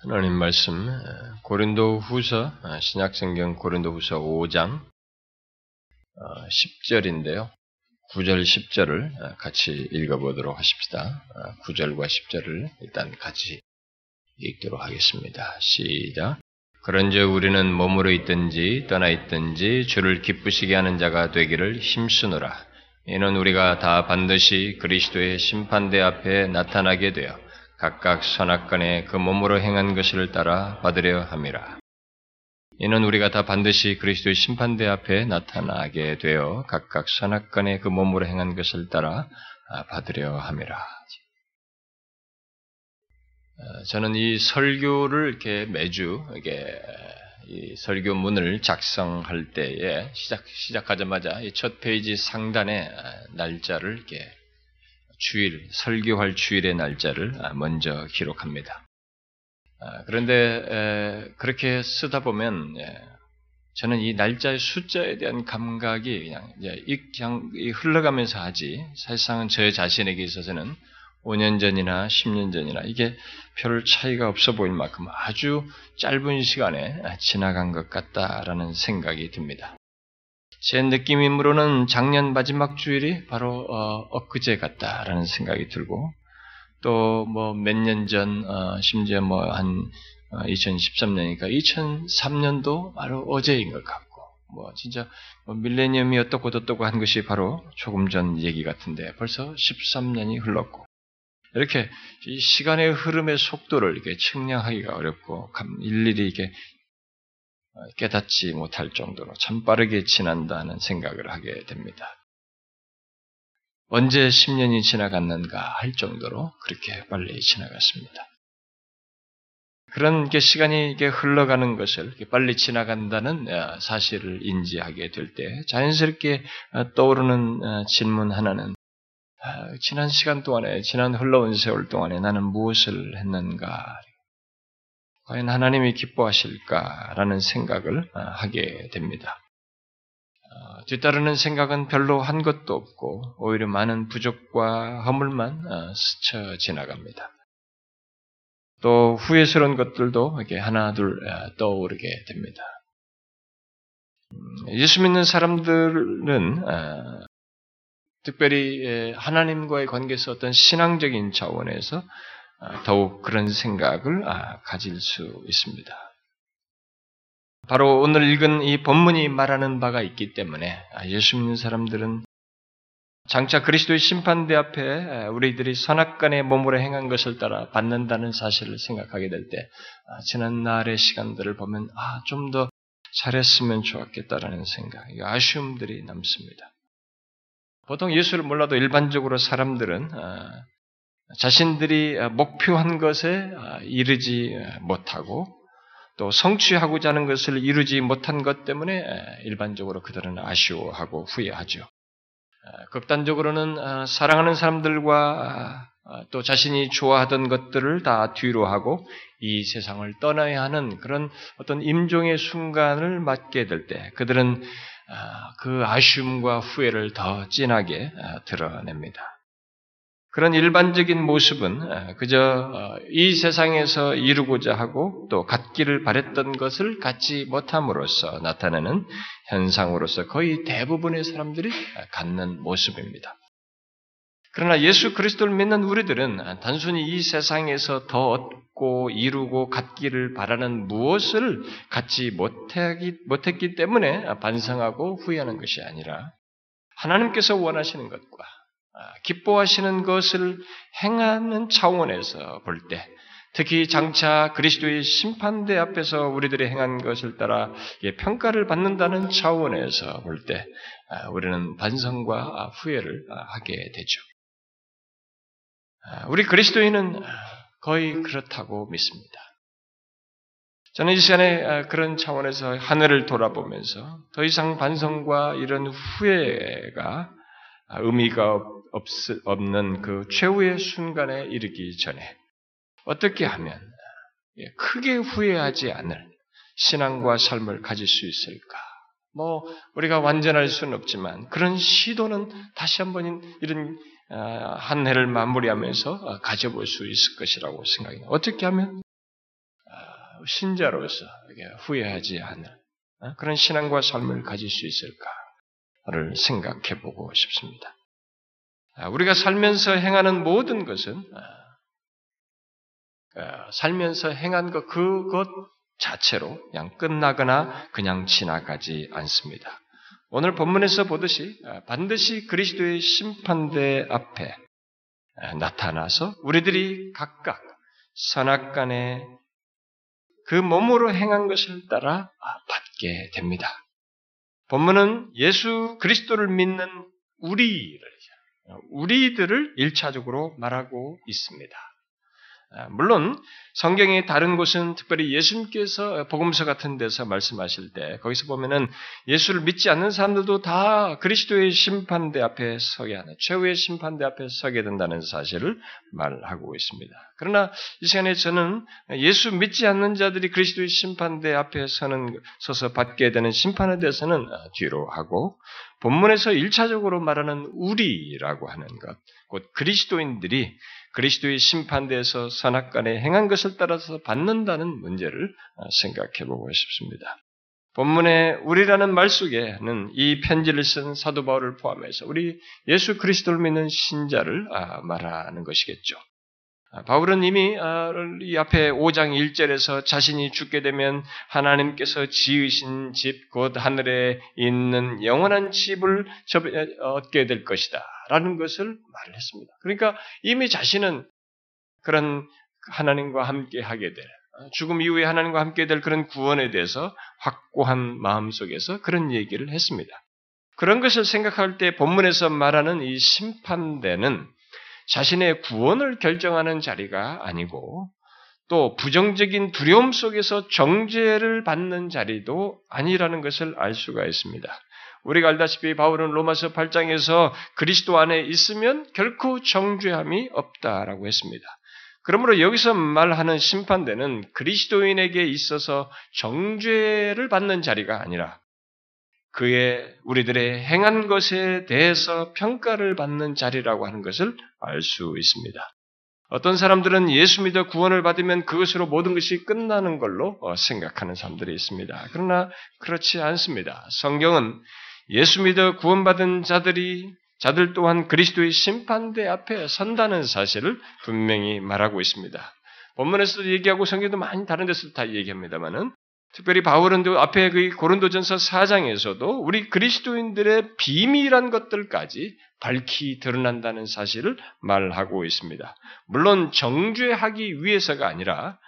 하나님 말씀 고린도 후서 신약성경 고린도 후서 5장 10절인데요. 9절 10절을 같이 읽어보도록 하십시다. 9절과 10절을 일단 같이 읽도록 하겠습니다. 시작. 그런즉 우리는 몸으로 있든지 떠나 있든지 주를 기쁘시게 하는 자가 되기를 힘쓰노라. 이는 우리가 다 반드시 그리스도의 심판대 앞에 나타나게 되어 각각 선악간에 그 몸으로 행한 것을 따라 받으려 함이라. 이는 우리가 다 반드시 그리스도의 심판대 앞에 나타나게 되어 각각 선악간에 그 몸으로 행한 것을 따라 받으려 함이라. 어, 저는 이 설교를 이렇게 매주 이게 이 설교문을 작성할 때에 시작 시작하자마자 이 첫 페이지 상단에 날짜를 이렇게 주일, 설교할 주일의 날짜를 아, 먼저 기록합니다. 아, 그런데 그렇게 쓰다 보면 예, 저는 이 날짜의 숫자에 대한 감각이 그냥 그냥 흘러가면서 하지 사실상은 저 자신에게 있어서는 5년 전이나 10년 전이나 이게 별 차이가 없어 보일 만큼 아주 짧은 시간에 지나간 것 같다라는 생각이 듭니다. 제 느낌으로는 작년 마지막 주일이 바로 어, 엊그제 같다라는 생각이 들고 또 뭐 몇 년 전, 어, 심지어 뭐 한 2013년이니까 어, 2003년도 바로 어제인 것 같고 뭐 진짜 뭐 밀레니엄이 어떻고 어떻고 한 것이 바로 조금 전 얘기 같은데 벌써 13년이 흘렀고 이렇게 이 시간의 흐름의 속도를 이렇게 측량하기가 어렵고 일일이 이게 깨닫지 못할 정도로 참 빠르게 지난다는 생각을 하게 됩니다. 언제 10년이 지나갔는가 할 정도로 그렇게 빨리 지나갔습니다. 그런 게 시간이 이게 흘러가는 것을 빨리 지나간다는 어, 사실을 인지하게 될 때 자연스럽게 어, 떠오르는 어, 질문 하나는 지난 시간 동안에 지난 흘러온 세월 동안에 나는 무엇을 했는가 과연 하나님이 기뻐하실까라는 생각을 어, 하게 됩니다. 어, 뒤따르는 생각은 별로 한 것도 없고 오히려 많은 부족과 허물만 어, 스쳐 지나갑니다. 또 후회스러운 것들도 이렇게 하나 둘 떠오르게 됩니다. 음, 예수 믿는 사람들은 특별히 하나님과의 관계에서 어떤 신앙적인 차원에서 아, 더욱 그런 생각을 아, 가질 수 있습니다. 바로 오늘 읽은 이 본문이 말하는 바가 있기 때문에 아, 예수 믿는 사람들은 장차 그리스도의 심판대 앞에 우리들이 선악간의 몸으로 행한 것을 따라 받는다는 사실을 생각하게 될 때, 지난 날의 시간들을 보면, 아, 좀 더 잘했으면 좋았겠다라는 생각, 아쉬움들이 남습니다. 보통 예수를 몰라도 일반적으로 사람들은 자신들이 목표한 것에 이르지 못하고 또 성취하고자 하는 것을 이루지 못한 것 때문에 일반적으로 그들은 아쉬워하고 후회하죠. 극단적으로는 사랑하는 사람들과 또 자신이 좋아하던 것들을 다 뒤로 하고 이 세상을 떠나야 하는 그런 어떤 임종의 순간을 맞게 될 때 그들은 그 아쉬움과 후회를 더 진하게 드러냅니다. 그런 일반적인 모습은 그저 어, 이 세상에서 이루고자 하고 또 갖기를 바랬던 것을 갖지 못함으로써 나타나는 현상으로서 거의 대부분의 사람들이 갖는 모습입니다. 그러나 예수 그리스도를 믿는 우리들은 단순히 이 세상에서 더 얻고 이루고 갖기를 바라는 무엇을 갖지 못했기 때문에 반성하고 후회하는 것이 아니라 하나님께서 원하시는 것과 아, 기뻐하시는 것을 행하는 차원에서 볼 때, 특히 장차 그리스도의 심판대 앞에서 우리들이 행한 것을 따라 평가를 받는다는 차원에서 볼 때, 아, 우리는 반성과 후회를 하게 되죠. 아, 우리 그리스도인은 거의 그렇다고 믿습니다. 저는 이 시간에 그런 차원에서 하늘을 돌아보면서 더 이상 반성과 이런 후회가 의미가 없, 없는 그 최후의 순간에 이르기 전에 어떻게 하면 예, 크게 후회하지 않을 신앙과 삶을 가질 수 있을까? 뭐 우리가 완전할 수는 없지만 그런 시도는 다시 한번 이런 아, 한 해를 마무리하면서 아, 가져볼 수 있을 것이라고 생각해요. 어떻게 하면 아, 신자로서 후회하지 않을 어, 그런 신앙과 삶을 가질 수 있을까를 생각해 보고 싶습니다. 아, 우리가 살면서 행하는 모든 것은 아, 살면서 행한 것 그것 자체로 그냥 끝나거나 그냥 지나가지 않습니다. 오늘 본문에서 보듯이 반드시 그리스도의 심판대 앞에 나타나서 우리들이 각각 선악간에 그 몸으로 행한 것을 따라 받게 됩니다. 본문은 예수 그리스도를 믿는 우리를, 우리들을 일차적으로 말하고 있습니다. 아, 물론 성경의 다른 곳은 특별히 예수님께서 복음서 같은 데서 말씀하실 때 거기서 보면은 예수를 믿지 않는 사람들도 다 그리스도의 심판대 앞에 서게 하는 최후의 심판대 앞에 서게 된다는 사실을 말하고 있습니다. 그러나 이 시간에 저는 예수 믿지 않는 자들이 그리스도의 심판대 앞에 서는 서서 받게 되는 심판에 대해서는 뒤로 하고 본문에서 일차적으로 말하는 우리라고 하는 것, 곧 그리스도인들이 그리스도의 심판대에서 선악간에 행한 것을 따라서 받는다는 문제를 생각해 보고 싶습니다. 본문에 우리라는 말 속에는 이 편지를 쓴 사도 바울을 포함해서 우리 예수 그리스도를 믿는 신자를 아, 말하는 것이겠죠. 아, 바울은 이미 아, 이 앞에 5장 1절에서 자신이 죽게 되면 하나님께서 지으신 집, 곧 하늘에 있는 영원한 집을 얻게 될 것이다. 라는 것을 말을 했습니다. 그러니까 이미 자신은 그런 하나님과 함께 하게 될, 어, 죽음 이후에 하나님과 함께 될 그런 구원에 대해서 확고한 마음 속에서 그런 얘기를 했습니다. 그런 것을 생각할 때 본문에서 말하는 이 심판대는 자신의 구원을 결정하는 자리가 아니고 또 부정적인 두려움 속에서 정죄를 받는 자리도 아니라는 것을 알 수가 있습니다. 우리가 알다시피 바울은 로마서 8장에서 그리스도 안에 있으면 결코 정죄함이 없다라고 했습니다. 그러므로 여기서 말하는 심판대는 그리스도인에게 있어서 정죄를 받는 자리가 아니라 그의 우리들의 행한 것에 대해서 평가를 받는 자리라고 하는 것을 알 수 있습니다. 어떤 사람들은 예수 믿어 구원을 받으면 그것으로 모든 것이 끝나는 걸로 어, 생각하는 사람들이 있습니다. 그러나 그렇지 않습니다. 성경은 예수 믿어 구원받은 자들이 자들 또한 그리스도의 심판대 앞에 선다는 사실을 분명히 말하고 있습니다. 본문에서도 얘기하고 성경도 많이 다른 데서도 다 얘기합니다만은 특별히 바울은 앞에 그 고린도전서 4장에서도 우리 그리스도인들의 비밀한 것들까지 밝히 드러난다는 사실을 말하고 있습니다. 물론 정죄하기 위해서가 아니라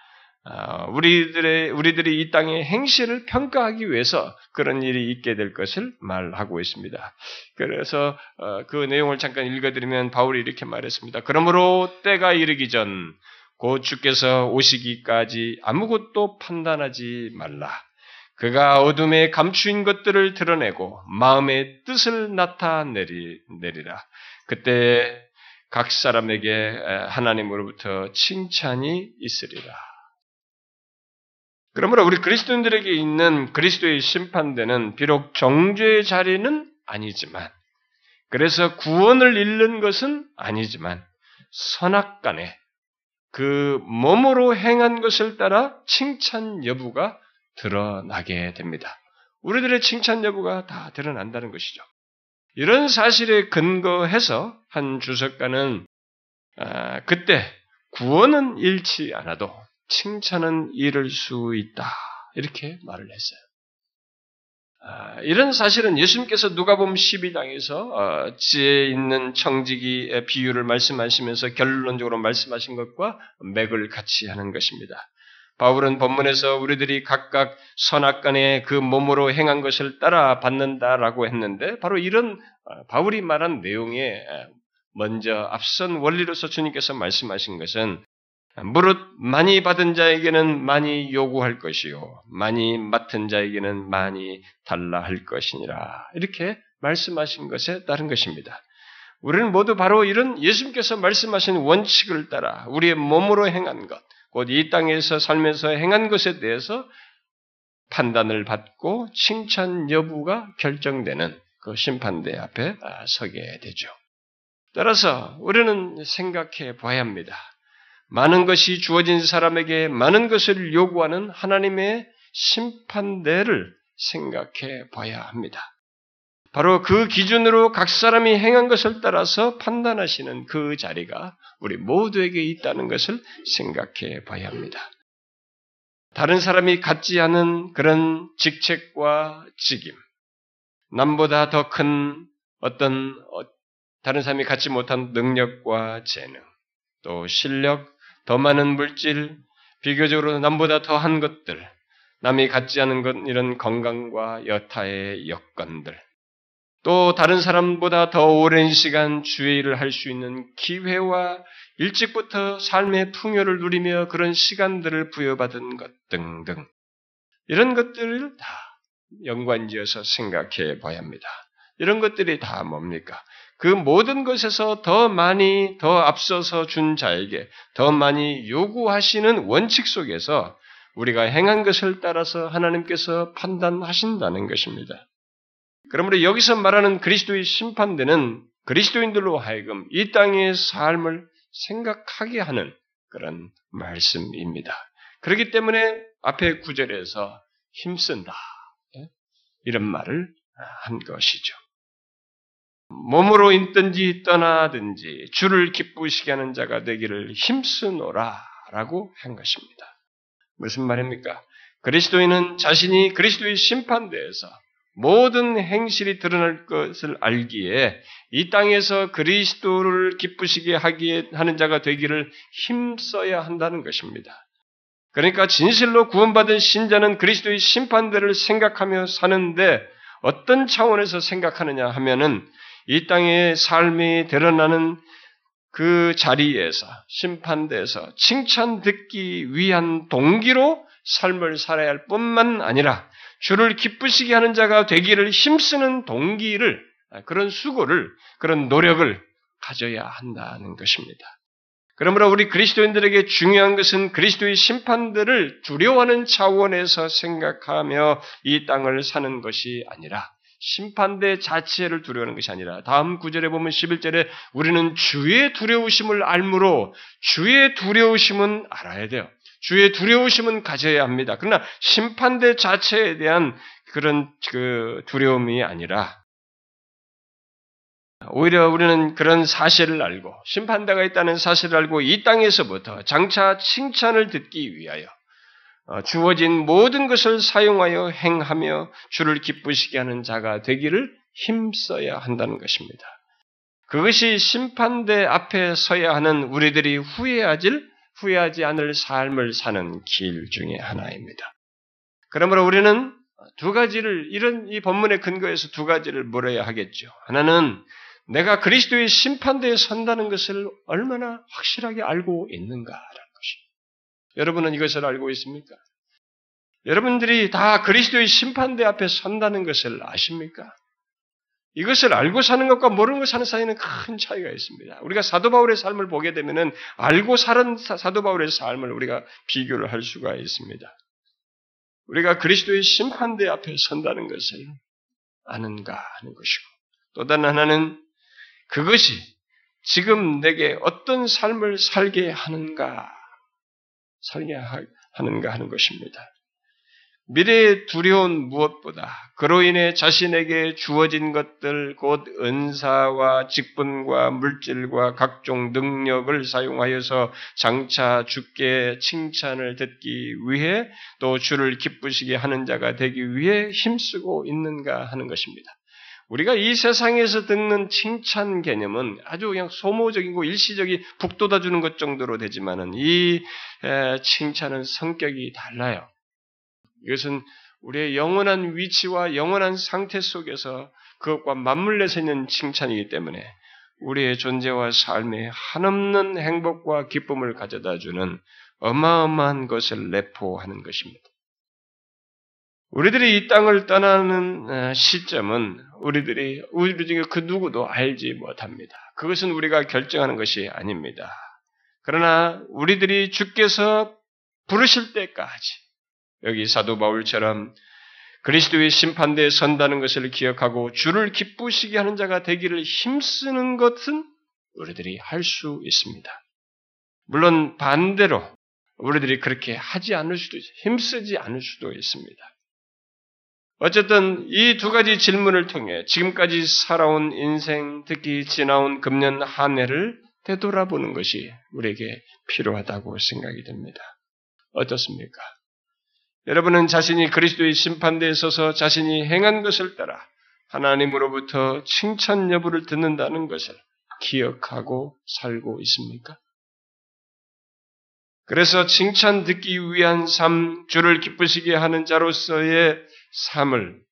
아, 우리들의 우리들이 이 땅의 행실을 평가하기 위해서 그런 일이 있게 될 것을 말하고 있습니다. 그래서 어, 그 내용을 잠깐 읽어드리면 바울이 이렇게 말했습니다. 그러므로 때가 이르기 전 곧 주께서 오시기까지 아무것도 판단하지 말라. 그가 어둠에 감추인 것들을 드러내고 마음의 뜻을 나타내리라. 그때 각 사람에게 하나님으로부터 칭찬이 있으리라. 그러므로 우리 그리스도인들에게 있는 그리스도의 심판대는 비록 정죄의 자리는 아니지만, 그래서 구원을 잃는 것은 아니지만, 선악간에 그 몸으로 행한 것을 따라 칭찬 여부가 드러나게 됩니다. 우리들의 칭찬 여부가 다 드러난다는 것이죠. 이런 사실에 근거해서 한 주석가는 아, 그때 구원은 잃지 않아도 칭찬은 잃을 수 있다. 이렇게 말을 했어요. 아, 이런 사실은 예수님께서 누가복음 12장에서 어, 지혜 있는 청지기 비유를 말씀하시면서 결론적으로 말씀하신 것과 맥을 같이 하는 것입니다. 바울은 본문에서 우리들이 각각 선악간에 그 몸으로 행한 것을 따라 받는다라고 했는데 바로 이런 어, 바울이 말한 내용에 먼저 앞선 원리로서 주님께서 말씀하신 것은 무릇 많이 받은 자에게는 많이 요구할 것이요 많이 맡은 자에게는 많이 달라 할 것이니라 이렇게 말씀하신 것에 따른 것입니다. 우리는 모두 바로 이런 예수님께서 말씀하신 원칙을 따라 우리의 몸으로 행한 것, 곧 이 땅에서 살면서 행한 것에 대해서 판단을 받고 칭찬 여부가 결정되는 그 심판대 앞에 서게 되죠. 따라서 우리는 생각해 봐야 합니다. 많은 것이 주어진 사람에게 많은 것을 요구하는 하나님의 심판대를 생각해 봐야 합니다. 바로 그 기준으로 각 사람이 행한 것을 따라서 판단하시는 그 자리가 우리 모두에게 있다는 것을 생각해 봐야 합니다. 다른 사람이 갖지 않은 그런 직책과 직임, 남보다 더 큰 어떤 어, 다른 사람이 갖지 못한 능력과 재능, 또 실력, 더 많은 물질, 비교적으로 남보다 더한 것들, 남이 갖지 않은 것, 이런 건강과 여타의 여건들, 또 다른 사람보다 더 오랜 시간 주의 일을 할 수 있는 기회와 일찍부터 삶의 풍요를 누리며 그런 시간들을 부여받은 것 등등 이런 것들을 다 연관지어서 생각해 봐야 합니다. 이런 것들이 다 뭡니까? 그 모든 것에서 더 많이 더 앞서서 준 자에게 더 많이 요구하시는 원칙 속에서 우리가 행한 것을 따라서 하나님께서 판단하신다는 것입니다. 그러므로 여기서 말하는 그리스도의 심판대는 그리스도인들로 하여금 이 땅의 삶을 생각하게 하는 그런 말씀입니다. 그렇기 때문에 앞에 구절에서 힘쓴다. 예? 이런 말을 한 것이죠. 몸으로 있든지 떠나든지 주를 기쁘시게 하는 자가 되기를 힘쓰노라 라고 한 것입니다. 무슨 말입니까? 그리스도인은 자신이 그리스도의 심판대에서 모든 행실이 드러날 것을 알기에 이 땅에서 그리스도를 기쁘시게 하기에 하는 자가 되기를 힘써야 한다는 것입니다. 그러니까 진실로 구원받은 신자는 그리스도의 심판대를 생각하며 사는데 어떤 차원에서 생각하느냐 하면은 이 땅의 삶이 드러나는 그 자리에서 심판대에서 칭찬 듣기 위한 동기로 삶을 살아야 할 뿐만 아니라 주를 기쁘시게 하는 자가 되기를 힘쓰는 동기를 그런 수고를 그런 노력을 가져야 한다는 것입니다. 그러므로 우리 그리스도인들에게 중요한 것은 그리스도의 심판들을 두려워하는 차원에서 생각하며 이 땅을 사는 것이 아니라 심판대 자체를 두려워하는 것이 아니라 다음 구절에 보면 11절에 우리는 주의 두려우심을 알므로 주의 두려우심은 알아야 돼요. 주의 두려우심은 가져야 합니다. 그러나 심판대 자체에 대한 그런 그 두려움이 아니라 오히려 우리는 그런 사실을 알고 심판대가 있다는 사실을 알고 이 땅에서부터 장차 칭찬을 듣기 위하여 어, 주어진 모든 것을 사용하여 행하며 주를 기쁘시게 하는 자가 되기를 힘써야 한다는 것입니다. 그것이 심판대 앞에 서야 하는 우리들이 후회하질 후회하지 않을 삶을 사는 길 중에 하나입니다. 그러므로 우리는 두 가지를 이런 이 본문의 근거에서 두 가지를 물어야 하겠죠. 하나는 내가 그리스도의 심판대에 선다는 것을 얼마나 확실하게 알고 있는가라는. 여러분은 이것을 알고 있습니까? 여러분들이 다 그리스도의 심판대 앞에 선다는 것을 아십니까? 이것을 알고 사는 것과 모르는 것 사는 사이에는 큰 차이가 있습니다. 우리가 사도 바울의 삶을 보게 되면은 알고 사는 사도 바울의 삶을 우리가 비교를 할 수가 있습니다. 우리가 그리스도의 심판대 앞에 선다는 것을 아는가 하는 것이고 또 다른 하나는 그것이 지금 내게 어떤 삶을 살게 하는가 살게 하는가 하는 것입니다. 미래의 두려운 무엇보다 그로 인해 자신에게 주어진 것들 곧 은사와 직분과 물질과 각종 능력을 사용하여서 장차 주께 칭찬을 듣기 위해 또 주를 기쁘시게 하는 자가 되기 위해 힘쓰고 있는가 하는 것입니다. 우리가 이 세상에서 듣는 칭찬 개념은 아주 그냥 소모적이고 일시적인 북돋아 주는 것 정도로 되지만은 이 칭찬은 성격이 달라요. 이것은 우리의 영원한 위치와 영원한 상태 속에서 그것과 맞물려서 있는 칭찬이기 때문에 우리의 존재와 삶에 한없는 행복과 기쁨을 가져다 주는 어마어마한 것을 내포하는 것입니다. 우리들이 이 땅을 떠나는 어, 시점은 우리들이 우리 중에 그 누구도 알지 못합니다. 그것은 우리가 결정하는 것이 아닙니다. 그러나 우리들이 주께서 부르실 때까지 여기 사도 바울처럼 그리스도의 심판대에 선다는 것을 기억하고 주를 기쁘시게 하는 자가 되기를 힘쓰는 것은 우리들이 할 수 있습니다. 물론 반대로 우리들이 그렇게 하지 않을 수도. 힘쓰지 않을 수도 있습니다. 어쨌든 이 두 가지 질문을 통해 지금까지 살아온 인생, 특히 지나온 금년 한 해를 되돌아보는 것이 우리에게 필요하다고 생각이 됩니다. 어떻습니까? 여러분은 자신이 그리스도의 심판대에 서서 자신이 행한 것을 따라 하나님으로부터 칭찬 여부를 듣는다는 것을 기억하고 살고 있습니까? 그래서 칭찬 듣기 위한 삶, 주를 기쁘시게 하는 자로서의 삶을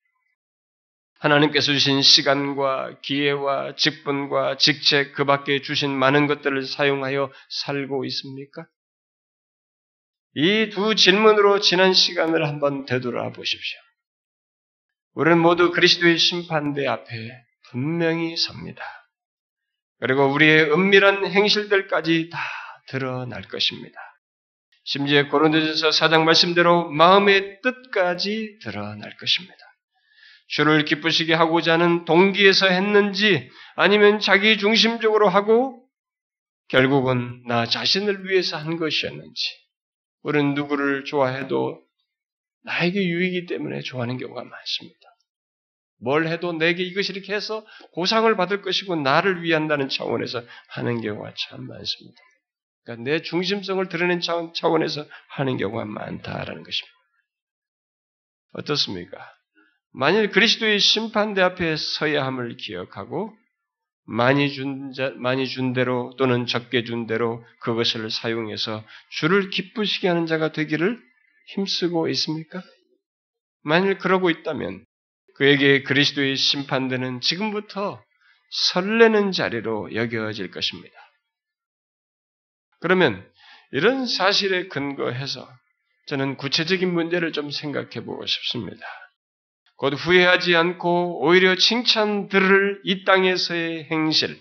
하나님께서 주신 시간과 기회와 직분과 직책 그 밖에 주신 많은 것들을 사용하여 살고 있습니까? 이 두 질문으로 지난 시간을 한번 되돌아 보십시오. 우리는 모두 그리스도의 심판대 앞에 분명히 섭니다. 그리고 우리의 은밀한 행실들까지 다 드러날 것입니다. 심지어 고린도전서 사장 말씀대로 마음의 뜻까지 드러날 것입니다. 주를 기쁘시게 하고자 하는 동기에서 했는지 아니면 자기 중심적으로 하고 결국은 나 자신을 위해서 한 것이었는지 우리는 누구를 좋아해도 나에게 유익이 때문에 좋아하는 경우가 많습니다. 뭘 해도 내게 이것이 이렇게 해서 보상을 받을 것이고 나를 위한다는 차원에서 하는 경우가 참 많습니다. 그러니까 내 중심성을 드러낸 차원에서 하는 경우가 많다라는 것입니다. 어떻습니까? 만일 그리스도의 심판대 앞에 서야 함을 기억하고 많이 준, 자, 많이 준 대로 또는 적게 준 대로 그것을 사용해서 주를 기쁘시게 하는 자가 되기를 힘쓰고 있습니까? 만일 그러고 있다면 그에게 그리스도의 심판대는 지금부터 설레는 자리로 여겨질 것입니다. 그러면 이런 사실에 근거해서 저는 구체적인 문제를 좀 생각해 보고 싶습니다. 곧 후회하지 않고 오히려 칭찬 들을 이 땅에서의 행실,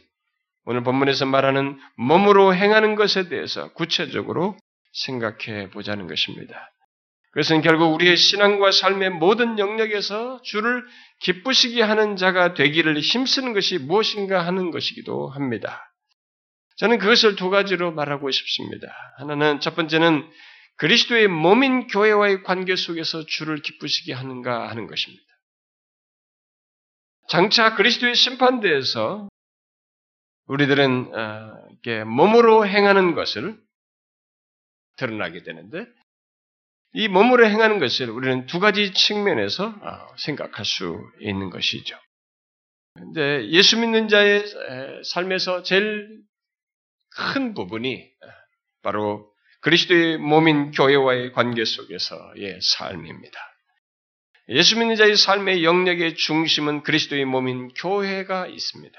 오늘 본문에서 말하는 몸으로 행하는 것에 대해서 구체적으로 생각해 보자는 것입니다. 그것은 결국 우리의 신앙과 삶의 모든 영역에서 주를 기쁘시게 하는 자가 되기를 힘쓰는 것이 무엇인가 하는 것이기도 합니다. 저는 그것을 두 가지로 말하고 싶습니다. 하나는 첫 번째는 그리스도의 몸인 교회와의 관계 속에서 주를 기쁘시게 하는가 하는 것입니다. 장차 그리스도의 심판대에서 우리들은 어, 몸으로 행하는 것을 드러나게 되는데 이 몸으로 행하는 것을 우리는 두 가지 측면에서 어, 생각할 수 있는 것이죠. 근데 예수 믿는 자의 삶에서 제일 큰 부분이 바로 그리스도의 몸인 교회와의 관계 속에서의 삶입니다. 예수 믿는 자의 삶의 영역의 중심은 그리스도의 몸인 교회가 있습니다.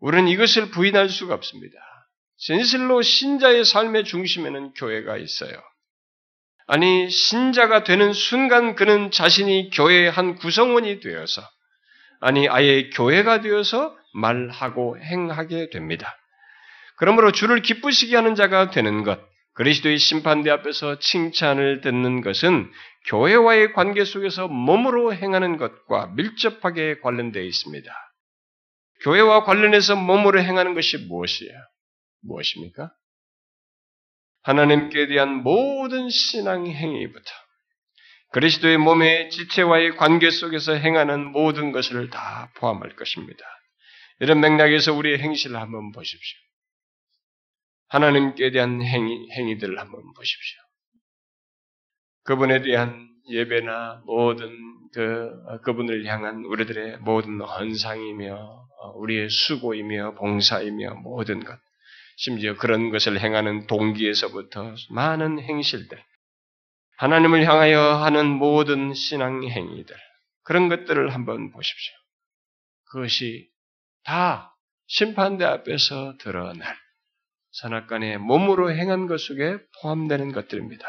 우리는 이것을 부인할 수가 없습니다. 진실로 신자의 삶의 중심에는 교회가 있어요. 아니, 신자가 되는 순간 그는 자신이 교회의 한 구성원이 되어서, 아니, 아예 교회가 되어서 말하고 행하게 됩니다. 그러므로 주를 기쁘시게 하는 자가 되는 것, 그리스도의 심판대 앞에서 칭찬을 듣는 것은 교회와의 관계 속에서 몸으로 행하는 것과 밀접하게 관련되어 있습니다. 교회와 관련해서 몸으로 행하는 것이 무엇이에요? 무엇입니까? 하나님께 대한 모든 신앙 행위부터 그리스도의 몸의 지체와의 관계 속에서 행하는 모든 것을 다 포함할 것입니다. 이런 맥락에서 우리의 행실을 한번 보십시오. 하나님께 대한 행위, 행위들을 한번 보십시오. 그분에 대한 예배나 모든 그, 그분을 향한 우리들의 모든 헌상이며, 어, 우리의 수고이며, 봉사이며, 모든 것. 심지어 그런 것을 행하는 동기에서부터 많은 행실들. 하나님을 향하여 하는 모든 신앙 행위들. 그런 것들을 한번 보십시오. 그것이 다 심판대 앞에서 드러날 선악간의 몸으로 행한 것 속에 포함되는 것들입니다.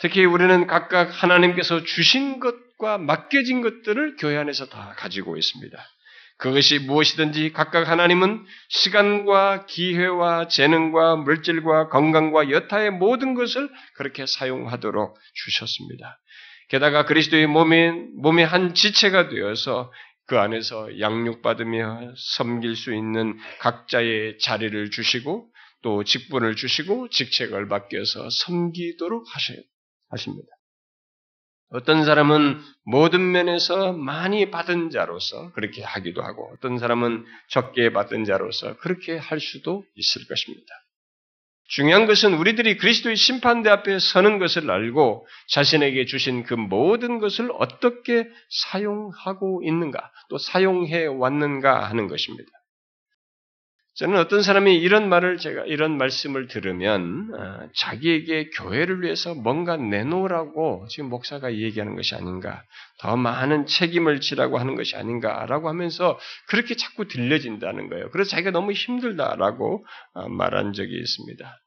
특히 우리는 각각 하나님께서 주신 것과 맡겨진 것들을 교회 안에서 다 가지고 있습니다. 그것이 무엇이든지 각각 하나님은 시간과 기회와 재능과 물질과 건강과 여타의 모든 것을 그렇게 사용하도록 주셨습니다. 게다가 그리스도의 몸인, 몸의 한 지체가 되어서 그 안에서 양육받으며 섬길 수 있는 각자의 자리를 주시고 또 직분을 주시고 직책을 맡겨서 섬기도록 하십니다. 어떤 사람은 모든 면에서 많이 받은 자로서 그렇게 하기도 하고 어떤 사람은 적게 받은 자로서 그렇게 할 수도 있을 것입니다. 중요한 것은 우리들이 그리스도의 심판대 앞에 서는 것을 알고 자신에게 주신 그 모든 것을 어떻게 사용하고 있는가, 또 사용해 왔는가 하는 것입니다. 저는 어떤 사람이 이런 말을 제가 이런 말씀을 들으면 어, 자기에게 교회를 위해서 뭔가 내놓으라고 지금 목사가 얘기하는 것이 아닌가, 더 많은 책임을 지라고 하는 것이 아닌가라고 하면서 그렇게 자꾸 들려진다는 거예요. 그래서 자기가 너무 힘들다라고 어, 말한 적이 있습니다.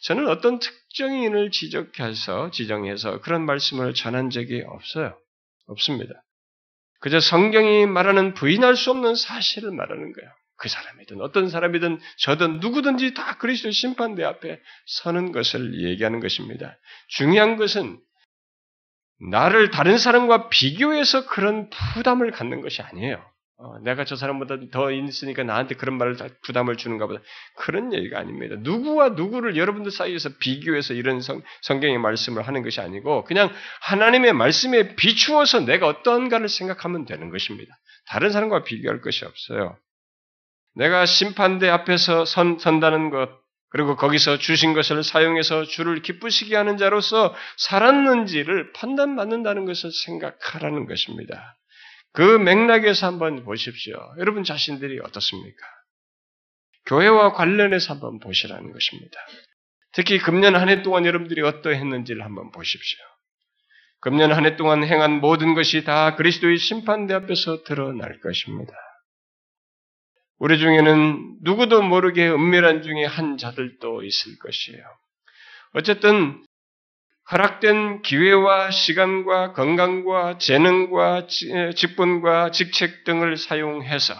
저는 어떤 특정인을 지적해서 지정해서 그런 말씀을 전한 적이 없어요. 없습니다. 그저 성경이 말하는 부인할 수 없는 사실을 말하는 거예요. 그 사람이든 어떤 사람이든 저든 누구든지 다 그리스도 심판대 앞에 서는 것을 얘기하는 것입니다. 중요한 것은 나를 다른 사람과 비교해서 그런 부담을 갖는 것이 아니에요. 어, 내가 저 사람보다 더 있으니까 나한테 그런 말을 부담을 주는가 보다. 그런 얘기가 아닙니다. 누구와 누구를 여러분들 사이에서 비교해서 이런 성, 성경의 말씀을 하는 것이 아니고 그냥 하나님의 말씀에 비추어서 내가 어떠한가를 생각하면 되는 것입니다. 다른 사람과 비교할 것이 없어요. 내가 심판대 앞에서 선, 선다는 것, 그리고 거기서 주신 것을 사용해서 주를 기쁘시게 하는 자로서 살았는지를 판단받는다는 것을 생각하라는 것입니다. 그 맥락에서 한번 보십시오. 여러분 자신들이 어떻습니까? 교회와 관련해서 한번 보시라는 것입니다. 특히 금년 한 해 동안 여러분들이 어떠했는지를 한번 보십시오. 금년 한 해 동안 행한 모든 것이 다 그리스도의 심판대 앞에서 드러날 것입니다. 우리 중에는 누구도 모르게 은밀한 중에 한 자들도 있을 것이에요. 어쨌든 허락된 기회와 시간과 건강과 재능과 직분과 직책 등을 사용해서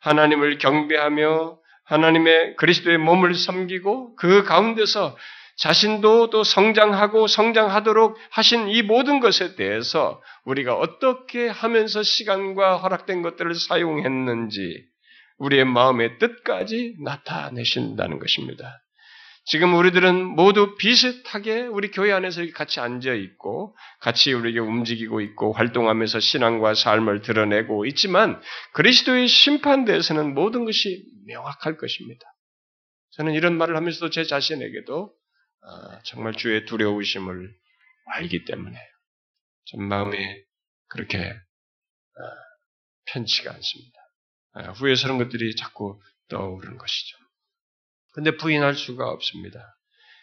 하나님을 경배하며 하나님의 그리스도의 몸을 섬기고 그 가운데서 자신도 또 성장하고 성장하도록 하신 이 모든 것에 대해서 우리가 어떻게 하면서 시간과 허락된 것들을 사용했는지 우리의 마음의 뜻까지 나타내신다는 것입니다. 지금 우리들은 모두 비슷하게 우리 교회 안에서 같이 앉아 있고, 같이 우리에게 움직이고 있고, 활동하면서 신앙과 삶을 드러내고 있지만, 그리스도의 심판대에서는 모든 것이 명확할 것입니다. 저는 이런 말을 하면서도 제 자신에게도 아, 정말 주의 두려우심을 알기 때문에, 전 마음이 그렇게 아, 편치가 않습니다. 아, 후회스러운 것들이 자꾸 떠오르는 것이죠. 근데 부인할 수가 없습니다.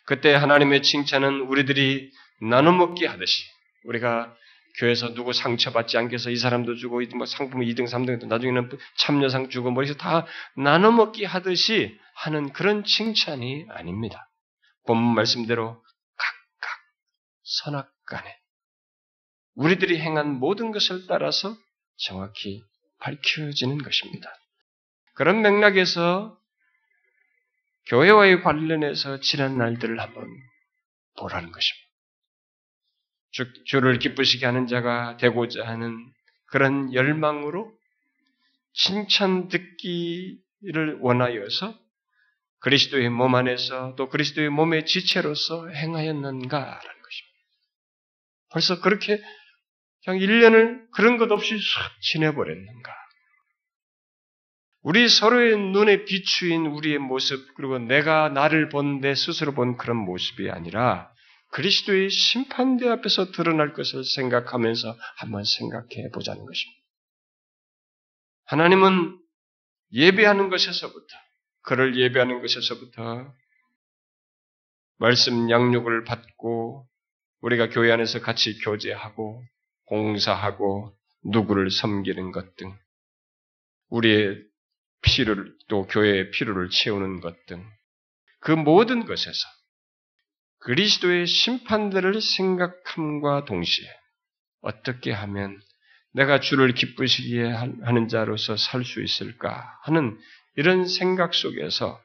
그때 하나님의 칭찬은 우리들이 나눠 먹기 하듯이 우리가 교회에서 누구 상처받지 않게 해서 이 사람도 주고 뭐 상품 2등, 3등 나중에는 참여상 주고 뭐 해서 다 나눠 먹기 하듯이 하는 그런 칭찬이 아닙니다. 본문 말씀대로 각각 선악간에 우리들이 행한 모든 것을 따라서 정확히 밝혀지는 것입니다. 그런 맥락에서 교회와의 관련해서 지난 날들을 한번 보라는 것입니다. 주, 를 기쁘시게 하는 자가 되고자 하는 그런 열망으로 칭찬 듣기를 원하여서 그리스도의 몸 안에서 또 그리스도의 몸의 지체로서 행하였는가라는 것입니다. 벌써 그렇게 그냥 1년을 그런 것 없이 싹 지내버렸는가. 우리 서로의 눈에 비추인 우리의 모습, 그리고 내가 나를 본 내 스스로 본 그런 모습이 아니라 그리스도의 심판대 앞에서 드러날 것을 생각하면서 한번 생각해 보자는 것입니다. 하나님은 예배하는 것에서부터, 그를 예배하는 것에서부터 말씀 양육을 받고 우리가 교회 안에서 같이 교제하고 공사하고 누구를 섬기는 것 등, 우리의 필요를, 또 교회의 필요를 채우는 것 등, 그 모든 것에서 그리스도의 심판들을 생각함과 동시에 어떻게 하면 내가 주를 기쁘시게 하는 자로서 살 수 있을까 하는 이런 생각 속에서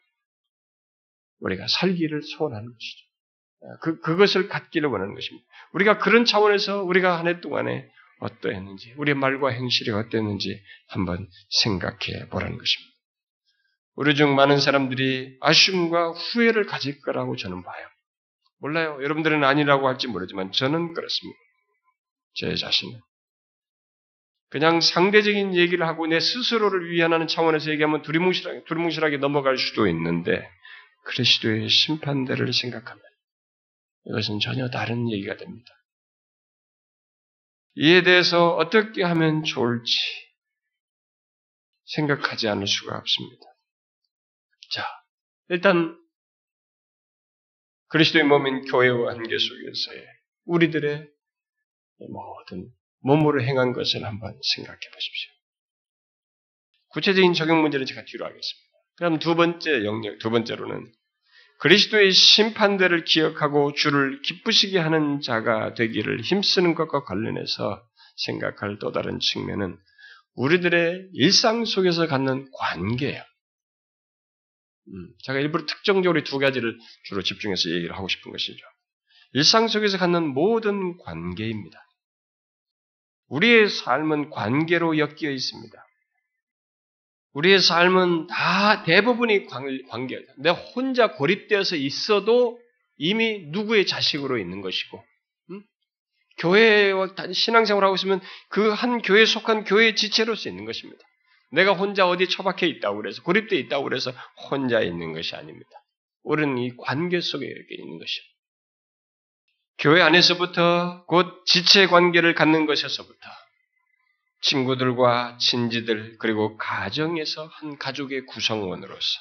우리가 살기를 소원하는 것이죠. 그, 그것을 갖기를 원하는 것입니다. 우리가 그런 차원에서 우리가 한 해 동안에 어떠했는지, 우리의 말과 행실이 어땠는지 한번 생각해 보라는 것입니다. 우리 중 많은 사람들이 아쉬움과 후회를 가질 거라고 저는 봐요. 몰라요. 여러분들은 아니라고 할지 모르지만 저는 그렇습니다. 제 자신은. 그냥 상대적인 얘기를 하고 내 스스로를 위안하는 차원에서 얘기하면 두리뭉실하게, 두리뭉실하게 넘어갈 수도 있는데, 그리스도의 심판대를 생각하면 이것은 전혀 다른 얘기가 됩니다. 이에 대해서 어떻게 하면 좋을지 생각하지 않을 수가 없습니다. 자, 일단 그리스도의 몸인 교회와 관계 속에서의 우리들의 모든 몸으로 행한 것을 한번 생각해 보십시오. 구체적인 적용 문제는 제가 뒤로 하겠습니다. 그럼 두 번째 영역, 두 번째로는 그리스도의 심판대를 기억하고 주를 기쁘시게 하는 자가 되기를 힘쓰는 것과 관련해서 생각할 또 다른 측면은 우리들의 일상 속에서 갖는 관계예요. 음, 제가 일부러 특정적으로 두 가지를 주로 집중해서 얘기를 하고 싶은 것이죠. 일상 속에서 갖는 모든 관계입니다. 우리의 삶은 관계로 엮여 있습니다. 우리의 삶은 다 대부분이 관계예요. 내가 혼자 고립되어서 있어도 이미 누구의 자식으로 있는 것이고, 음? 교회와 신앙생활을 하고 있으면 그 한 교회에 속한 교회의 지체로서 있는 것입니다. 내가 혼자 어디 처박혀 있다고 그래서 고립되어 있다고 그래서 혼자 있는 것이 아닙니다. 우리는 이 관계 속에 이렇게 있는 것이요. 교회 안에서부터 곧 지체 관계를 갖는 것에서부터 친구들과 친지들 그리고 가정에서 한 가족의 구성원으로서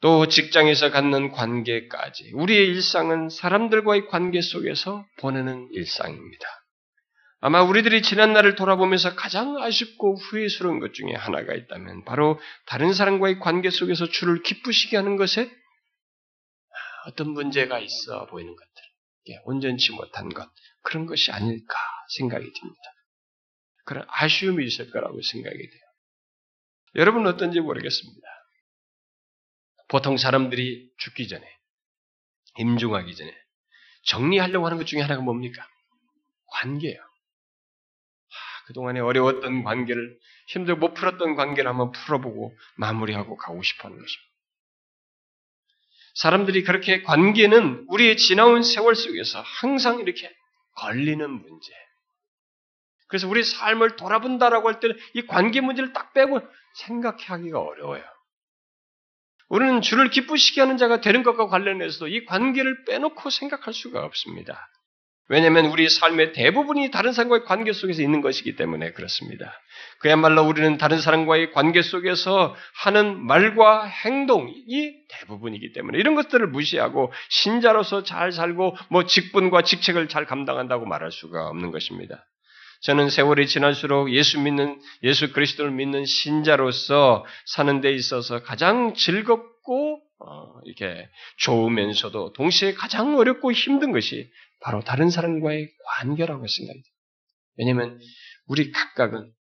또 직장에서 갖는 관계까지 우리의 일상은 사람들과의 관계 속에서 보내는 일상입니다. 아마 우리들이 지난 날을 돌아보면서 가장 아쉽고 후회스러운 것 중에 하나가 있다면 바로 다른 사람과의 관계 속에서 주를 기쁘시게 하는 것에 어떤 문제가 있어 보이는 것들, 온전치 못한 것 그런 것이 아닐까 생각이 듭니다. 그런 아쉬움이 있을 거라고 생각이 돼요. 여러분은 어떤지 모르겠습니다. 보통 사람들이 죽기 전에, 임종하기 전에 정리하려고 하는 것 중에 하나가 뭡니까? 관계예요. 그동안에 어려웠던 관계를, 힘들고 못 풀었던 관계를 한번 풀어보고 마무리하고 가고 싶어 하는 것입니다. 사람들이 그렇게 관계는 우리의 지나온 세월 속에서 항상 이렇게 걸리는 문제. 그래서 우리 삶을 돌아본다라고 할 때는 이 관계 문제를 딱 빼고 생각하기가 어려워요. 우리는 주를 기쁘시게 하는 자가 되는 것과 관련해서도 이 관계를 빼놓고 생각할 수가 없습니다. 왜냐하면 우리 삶의 대부분이 다른 사람과의 관계 속에서 있는 것이기 때문에 그렇습니다. 그야말로 우리는 다른 사람과의 관계 속에서 하는 말과 행동이 대부분이기 때문에 이런 것들을 무시하고 신자로서 잘 살고 뭐 직분과 직책을 잘 감당한다고 말할 수가 없는 것입니다. 저는 세월이 지날수록 예수 믿는 예수 그리스도를 믿는 신자로서 사는 데 있어서 가장 즐겁고 어, 이렇게 좋으면서도 동시에 가장 어렵고 힘든 것이 바로 다른 사람과의 관계라고 생각이 돼요. 왜냐하면 우리 각각은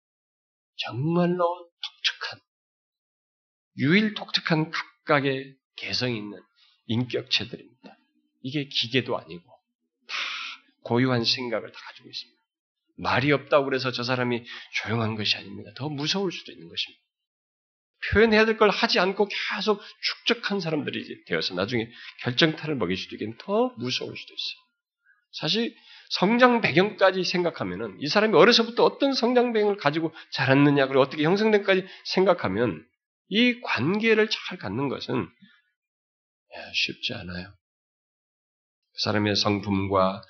정말로 독특한, 유일 독특한 각각의 개성 있는 인격체들입니다. 이게 기계도 아니고 다 고유한 생각을 다 가지고 있습니다. 말이 없다고 그래서 저 사람이 조용한 것이 아닙니다. 더 무서울 수도 있는 것입니다. 표현해야 될 걸 하지 않고 계속 축적한 사람들이 되어서 나중에 결정타를 먹일 수도 있겠는 더 무서울 수도 있어요. 사실 성장 배경까지 생각하면은 이 사람이 어려서부터 어떤 성장 배경을 가지고 자랐느냐 그리고 어떻게 형성된까지 생각하면 이 관계를 잘 갖는 것은 쉽지 않아요. 그 사람의 성품과 아,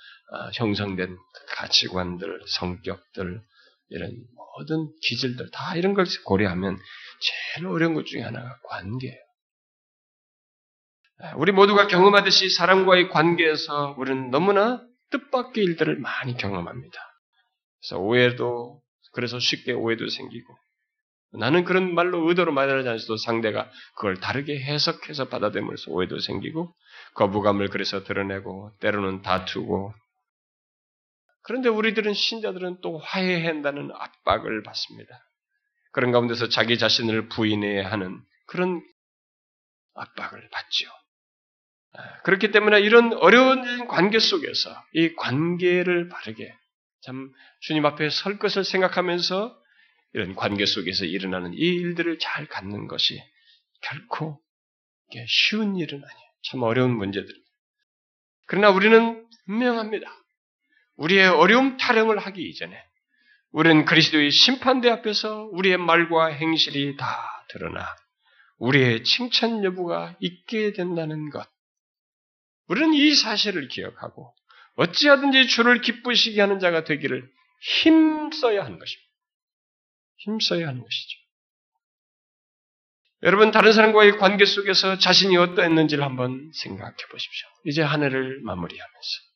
형성된 가치관들, 성격들, 이런 모든 기질들 다 이런 걸 고려하면 제일 어려운 것 중에 하나가 관계예요. 우리 모두가 경험하듯이 사람과의 관계에서 우리는 너무나 뜻밖의 일들을 많이 경험합니다. 그래서 오해도 그래서 쉽게 오해도 생기고 나는 그런 말로 의도로 말하지 않아도 상대가 그걸 다르게 해석해서 받아들면서 오해도 생기고 거부감을 그래서 드러내고 때로는 다투고 그런데 우리들은 신자들은 또 화해해야 한다는 압박을 받습니다. 그런 가운데서 자기 자신을 부인해야 하는 그런 압박을 받죠. 아, 그렇기 때문에 이런 어려운 관계 속에서 이 관계를 바르게 참 주님 앞에 설 것을 생각하면서 이런 관계 속에서 일어나는 이 일들을 잘 갖는 것이 결코 쉬운 일은 아니에요. 참 어려운 문제들. 그러나 우리는 분명합니다. 우리의 어려움 타령을 하기 이전에 우리는 그리스도의 심판대 앞에서 우리의 말과 행실이 다 드러나 우리의 칭찬 여부가 있게 된다는 것. 우리는 이 사실을 기억하고 어찌하든지 주를 기쁘시게 하는 자가 되기를 힘써야 하는 것입니다. 힘써야 하는 것이죠. 여러분 다른 사람과의 관계 속에서 자신이 어떠했는지를 한번 생각해 보십시오. 이제 한 해를 마무리하면서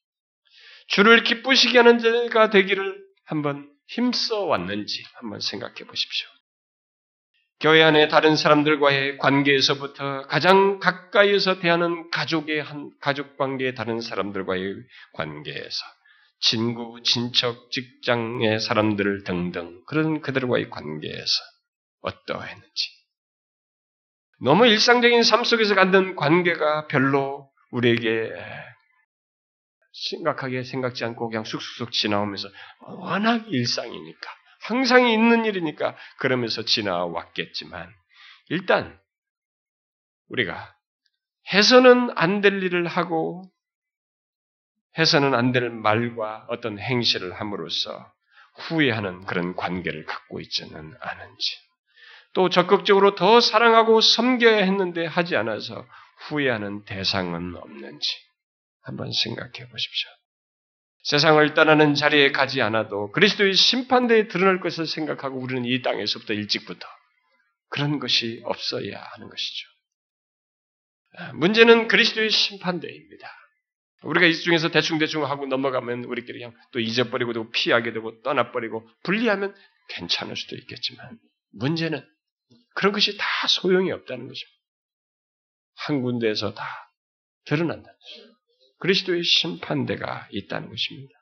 주를 기쁘시게 하는 자가 되기를 한번 힘써 왔는지 한번 생각해 보십시오. 교회 안에 다른 사람들과의 관계에서부터 가장 가까이에서 대하는 가족의 한 가족 관계의 다른 사람들과의 관계에서 친구, 친척, 직장의 사람들 등등 그런 그들과의 관계에서 어떠했는지 너무 일상적인 삶 속에서 갖는 관계가 별로 우리에게 심각하게 생각지 않고 그냥 쑥쑥쑥 지나오면서 워낙 일상이니까 항상 있는 일이니까 그러면서 지나왔겠지만 일단 우리가 해서는 안 될 일을 하고 해서는 안 될 말과 어떤 행실을 함으로써 후회하는 그런 관계를 갖고 있지는 않은지 또 적극적으로 더 사랑하고 섬겨야 했는데 하지 않아서 후회하는 대상은 없는지 한번 생각해 보십시오. 세상을 떠나는 자리에 가지 않아도 그리스도의 심판대에 드러날 것을 생각하고 우리는 이 땅에서부터 일찍부터 그런 것이 없어야 하는 것이죠. 문제는 그리스도의 심판대입니다. 우리가 이 중에서 대충대충 하고 넘어가면 우리끼리 그냥 또 잊어버리고 또 피하게 되고 떠나버리고 분리하면 괜찮을 수도 있겠지만 문제는 그런 것이 다 소용이 없다는 것입니다. 한 군데에서 다 드러난다는 것입니다. 그리스도의 심판대가 있다는 것입니다.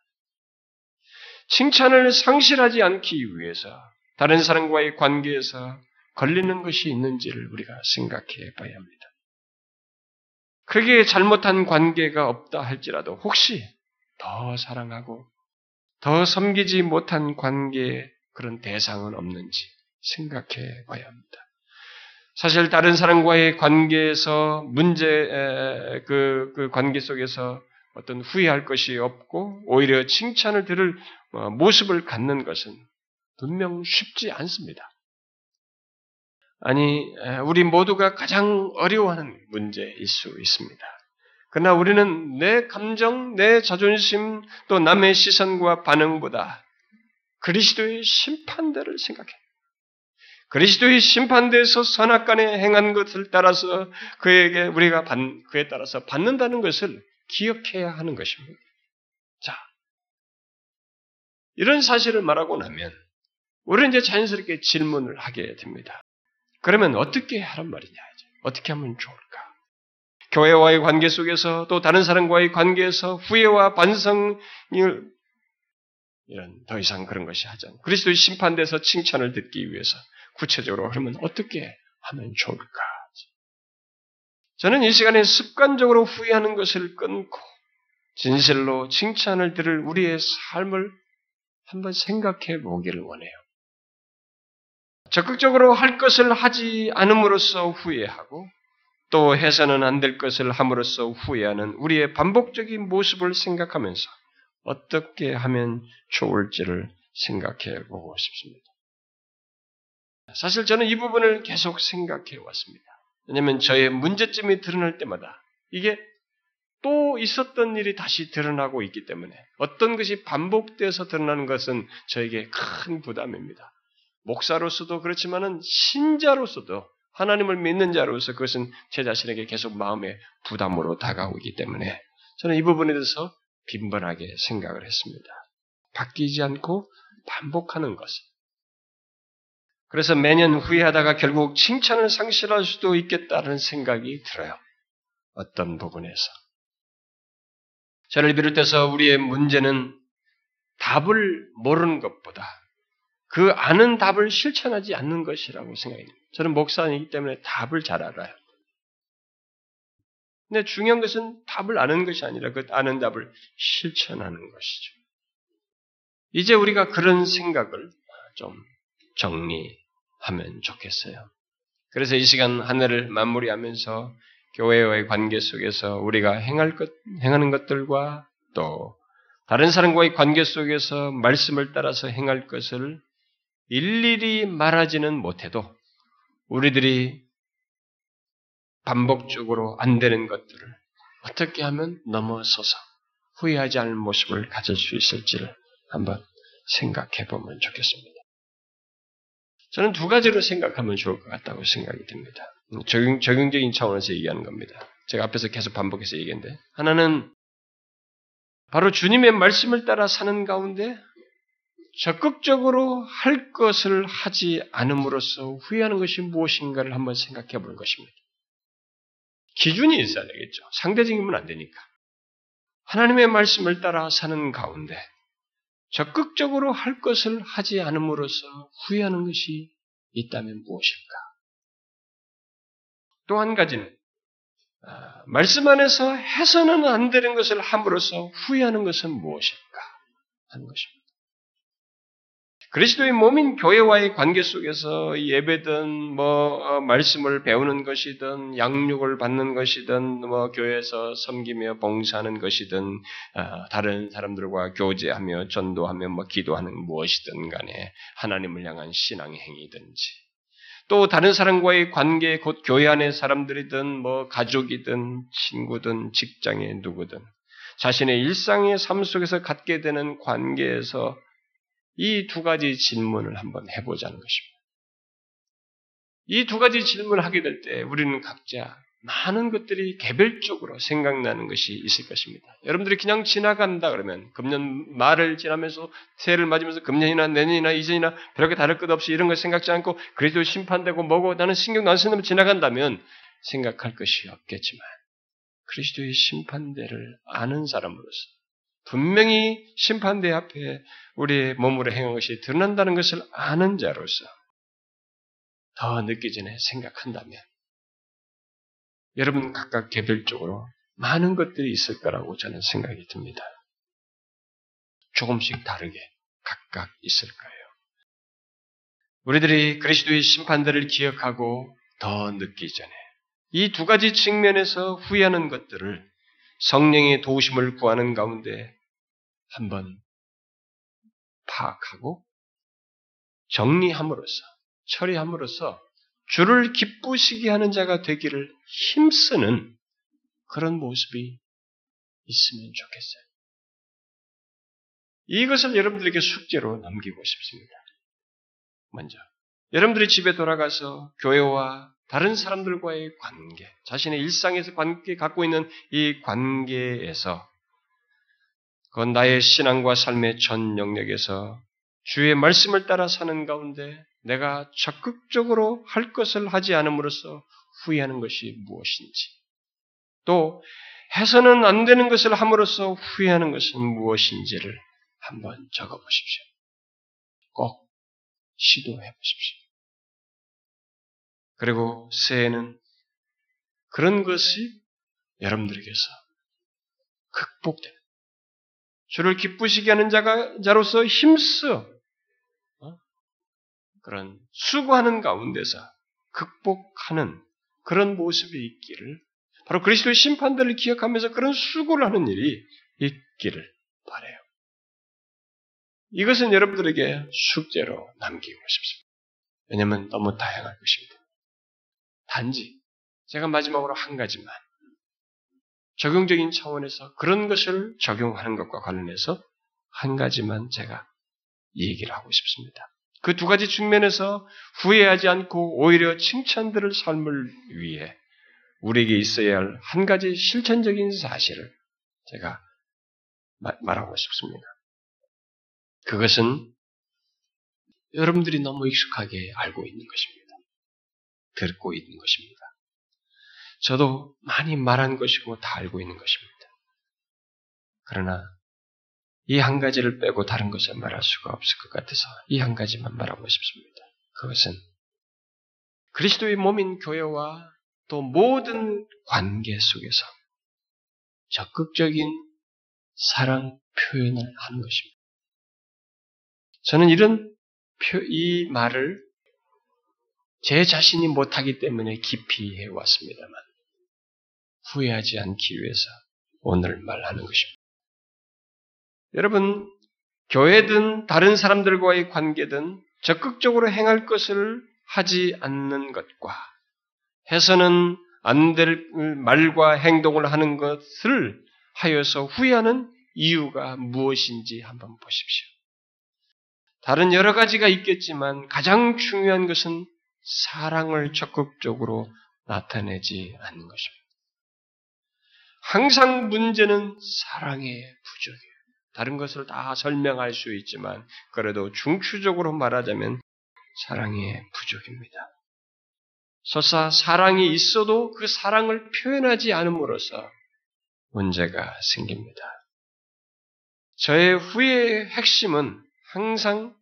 칭찬을 상실하지 않기 위해서 다른 사람과의 관계에서 걸리는 것이 있는지를 우리가 생각해 봐야 합니다. 크게 잘못한 관계가 없다 할지라도 혹시 더 사랑하고 더 섬기지 못한 관계에 그런 대상은 없는지 생각해 봐야 합니다. 사실 다른 사람과의 관계에서 문제 그, 그 관계 속에서 어떤 후회할 것이 없고 오히려 칭찬을 들을 어, 모습을 갖는 것은 분명 쉽지 않습니다. 아니 우리 모두가 가장 어려워하는 문제일 수 있습니다. 그러나 우리는 내 감정, 내 자존심, 또 남의 시선과 반응보다 그리스도의 심판대를 생각해. 그리스도의 심판대에서 선악간에 행한 것을 따라서 그에게 우리가 받, 그에 따라서 받는다는 것을 기억해야 하는 것입니다. 자, 이런 사실을 말하고 나면 우리는 이제 자연스럽게 질문을 하게 됩니다. 그러면 어떻게 하란 말이냐? 어떻게 하면 좋을까? 교회와의 관계 속에서 또 다른 사람과의 관계에서 후회와 반성을 이런 더 이상 그런 것이 하지 않고 그리스도의 심판대에서 칭찬을 듣기 위해서 구체적으로 그러면 어떻게 하면 좋을까? 저는 이 시간에 습관적으로 후회하는 것을 끊고 진실로 칭찬을 들을 우리의 삶을 한번 생각해 보기를 원해요. 적극적으로 할 것을 하지 않음으로써 후회하고 또 해서는 안 될 것을 함으로써 후회하는 우리의 반복적인 모습을 생각하면서 어떻게 하면 좋을지를 생각해 보고 싶습니다. 사실 저는 이 부분을 계속 생각해 왔습니다. 왜냐하면 저의 문제점이 드러날 때마다 이게 또 있었던 일이 다시 드러나고 있기 때문에 어떤 것이 반복돼서 드러나는 것은 저에게 큰 부담입니다. 목사로서도 그렇지만은 신자로서도 하나님을 믿는 자로서 그것은 제 자신에게 계속 마음의 부담으로 다가오기 때문에 저는 이 부분에 대해서 빈번하게 생각을 했습니다. 바뀌지 않고 반복하는 것을. 그래서 매년 후회하다가 결국 칭찬을 상실할 수도 있겠다는 생각이 들어요. 어떤 부분에서. 저를 비롯해서 우리의 문제는 답을 모르는 것보다 그 아는 답을 실천하지 않는 것이라고 생각이 듭니다. 저는 목사이기 때문에 답을 잘 알아요. 근데 중요한 것은 답을 아는 것이 아니라 그 아는 답을 실천하는 것이죠. 이제 우리가 그런 생각을 좀 정리 하면 좋겠어요. 그래서 이 시간 한 해를 마무리하면서 교회와의 관계 속에서 우리가 행할 것, 행하는 것들과 또 다른 사람과의 관계 속에서 말씀을 따라서 행할 것을 일일이 말하지는 못해도 우리들이 반복적으로 안 되는 것들을 어떻게 하면 넘어서서 후회하지 않을 모습을 가질 수 있을지를 한번 생각해 보면 좋겠습니다. 저는 두 가지로 생각하면 좋을 것 같다고 생각이 듭니다. 적용, 적용적인 차원에서 얘기하는 겁니다. 제가 앞에서 계속 반복해서 얘기했는데, 하나는 바로 주님의 말씀을 따라 사는 가운데 적극적으로 할 것을 하지 않음으로써 후회하는 것이 무엇인가를 한번 생각해 보는 것입니다. 기준이 있어야 되겠죠. 상대적이면 안 되니까. 하나님의 말씀을 따라 사는 가운데 적극적으로 할 것을 하지 않음으로써 후회하는 것이 있다면 무엇일까? 또 한 가지는 아, 말씀 안에서 해서는 안 되는 것을 함으로써 후회하는 것은 무엇일까 하는 것입니다. 그리스도의 몸인 교회와의 관계 속에서 예배든 뭐 어, 말씀을 배우는 것이든 양육을 받는 것이든 뭐 교회에서 섬기며 봉사하는 것이든 어, 다른 사람들과 교제하며 전도하며 뭐 기도하는 무엇이든 간에 하나님을 향한 신앙의 행위든지 또 다른 사람과의 관계 곧 교회 안의 사람들이든 뭐 가족이든 친구든 직장의 누구든 자신의 일상의 삶 속에서 갖게 되는 관계에서 이 두 가지 질문을 한번 해보자는 것입니다. 이 두 가지 질문을 하게 될 때 우리는 각자 많은 것들이 개별적으로 생각나는 것이 있을 것입니다. 여러분들이 그냥 지나간다 그러면 금년 말을 지나면서 새해를 맞으면서 금년이나 내년이나 이전이나 별게 다를 것 없이 이런 걸 생각지 않고 그래도 심판되고 뭐고 나는 신경도 안 쓰는 지나간다면 생각할 것이 없겠지만 그리스도의 심판대를 아는 사람으로서 분명히 심판대 앞에 우리의 몸으로 행한 것이 드러난다는 것을 아는 자로서 더 늦기 전에 생각한다면 여러분 각각 개별적으로 많은 것들이 있을 거라고 저는 생각이 듭니다. 조금씩 다르게 각각 있을 거예요. 우리들이 그리스도의 심판들을 기억하고 더 늦기 전에 이 두 가지 측면에서 후회하는 것들을 성령의 도우심을 구하는 가운데 한번 파악하고 정리함으로써 처리함으로써 주를 기쁘시게 하는 자가 되기를 힘쓰는 그런 모습이 있으면 좋겠어요. 이것을 여러분들에게 숙제로 남기고 싶습니다. 먼저 여러분들이 집에 돌아가서 교회와 다른 사람들과의 관계, 자신의 일상에서 관계 갖고 있는 이 관계에서 그건 나의 신앙과 삶의 전 영역에서 주의 말씀을 따라 사는 가운데 내가 적극적으로 할 것을 하지 않음으로써 후회하는 것이 무엇인지, 또 해서는 안 되는 것을 함으로써 후회하는 것은 무엇인지를 한번 적어 보십시오. 꼭 시도해 보십시오. 그리고 새해는 그런 것이 여러분들에게서 극복되는 주를 기쁘시게 하는 자가 자로서 힘써 어? 그런 수고하는 가운데서 극복하는 그런 모습이 있기를 바로 그리스도의 심판들을 기억하면서 그런 수고를 하는 일이 있기를 바래요. 이것은 여러분들에게 숙제로 남기고 싶습니다. 왜냐하면 너무 다양할 것입니다. 단지 제가 마지막으로 한 가지만 적용적인 차원에서 그런 것을 적용하는 것과 관련해서 한 가지만 제가 얘기를 하고 싶습니다. 그 두 가지 측면에서 후회하지 않고 오히려 칭찬들을 삶을 위해 우리에게 있어야 할 한 가지 실천적인 사실을 제가 말하고 싶습니다. 그것은 여러분들이 너무 익숙하게 알고 있는 것입니다. 듣고 있는 것입니다. 저도 많이 말한 것이고 다 알고 있는 것입니다. 그러나 이 한 가지를 빼고 다른 것을 말할 수가 없을 것 같아서 이 한 가지만 말하고 싶습니다. 그것은 그리스도의 몸인 교회와 또 모든 관계 속에서 적극적인 사랑 표현을 하는 것입니다. 저는 이런 이 말을 제 자신이 못하기 때문에 깊이 해왔습니다만 후회하지 않기 위해서 오늘 말하는 것입니다. 여러분, 교회든 다른 사람들과의 관계든 적극적으로 행할 것을 하지 않는 것과 해서는 안 될 말과 행동을 하는 것을 하여서 후회하는 이유가 무엇인지 한번 보십시오. 다른 여러 가지가 있겠지만 가장 중요한 것은 사랑을 적극적으로 나타내지 않는 것입니다. 항상 문제는 사랑의 부족이에요. 다른 것을 다 설명할 수 있지만 그래도 중추적으로 말하자면 사랑의 부족입니다. 설사 사랑이 있어도 그 사랑을 표현하지 않음으로써 문제가 생깁니다. 저의 후회의 핵심은 항상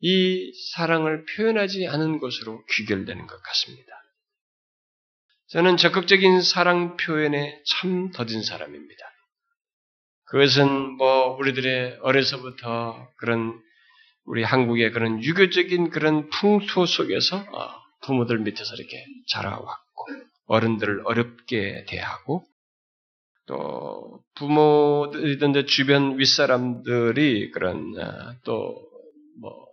이 사랑을 표현하지 않은 것으로 귀결되는 것 같습니다. 저는 적극적인 사랑 표현에 참 더딘 사람입니다. 그것은 뭐 우리들의 어려서부터 그런 우리 한국의 그런 유교적인 그런 풍토 속에서 어, 부모들 밑에서 이렇게 자라왔고 어른들을 어렵게 대하고 또 부모들이든 주변 윗사람들이 그런 어, 또뭐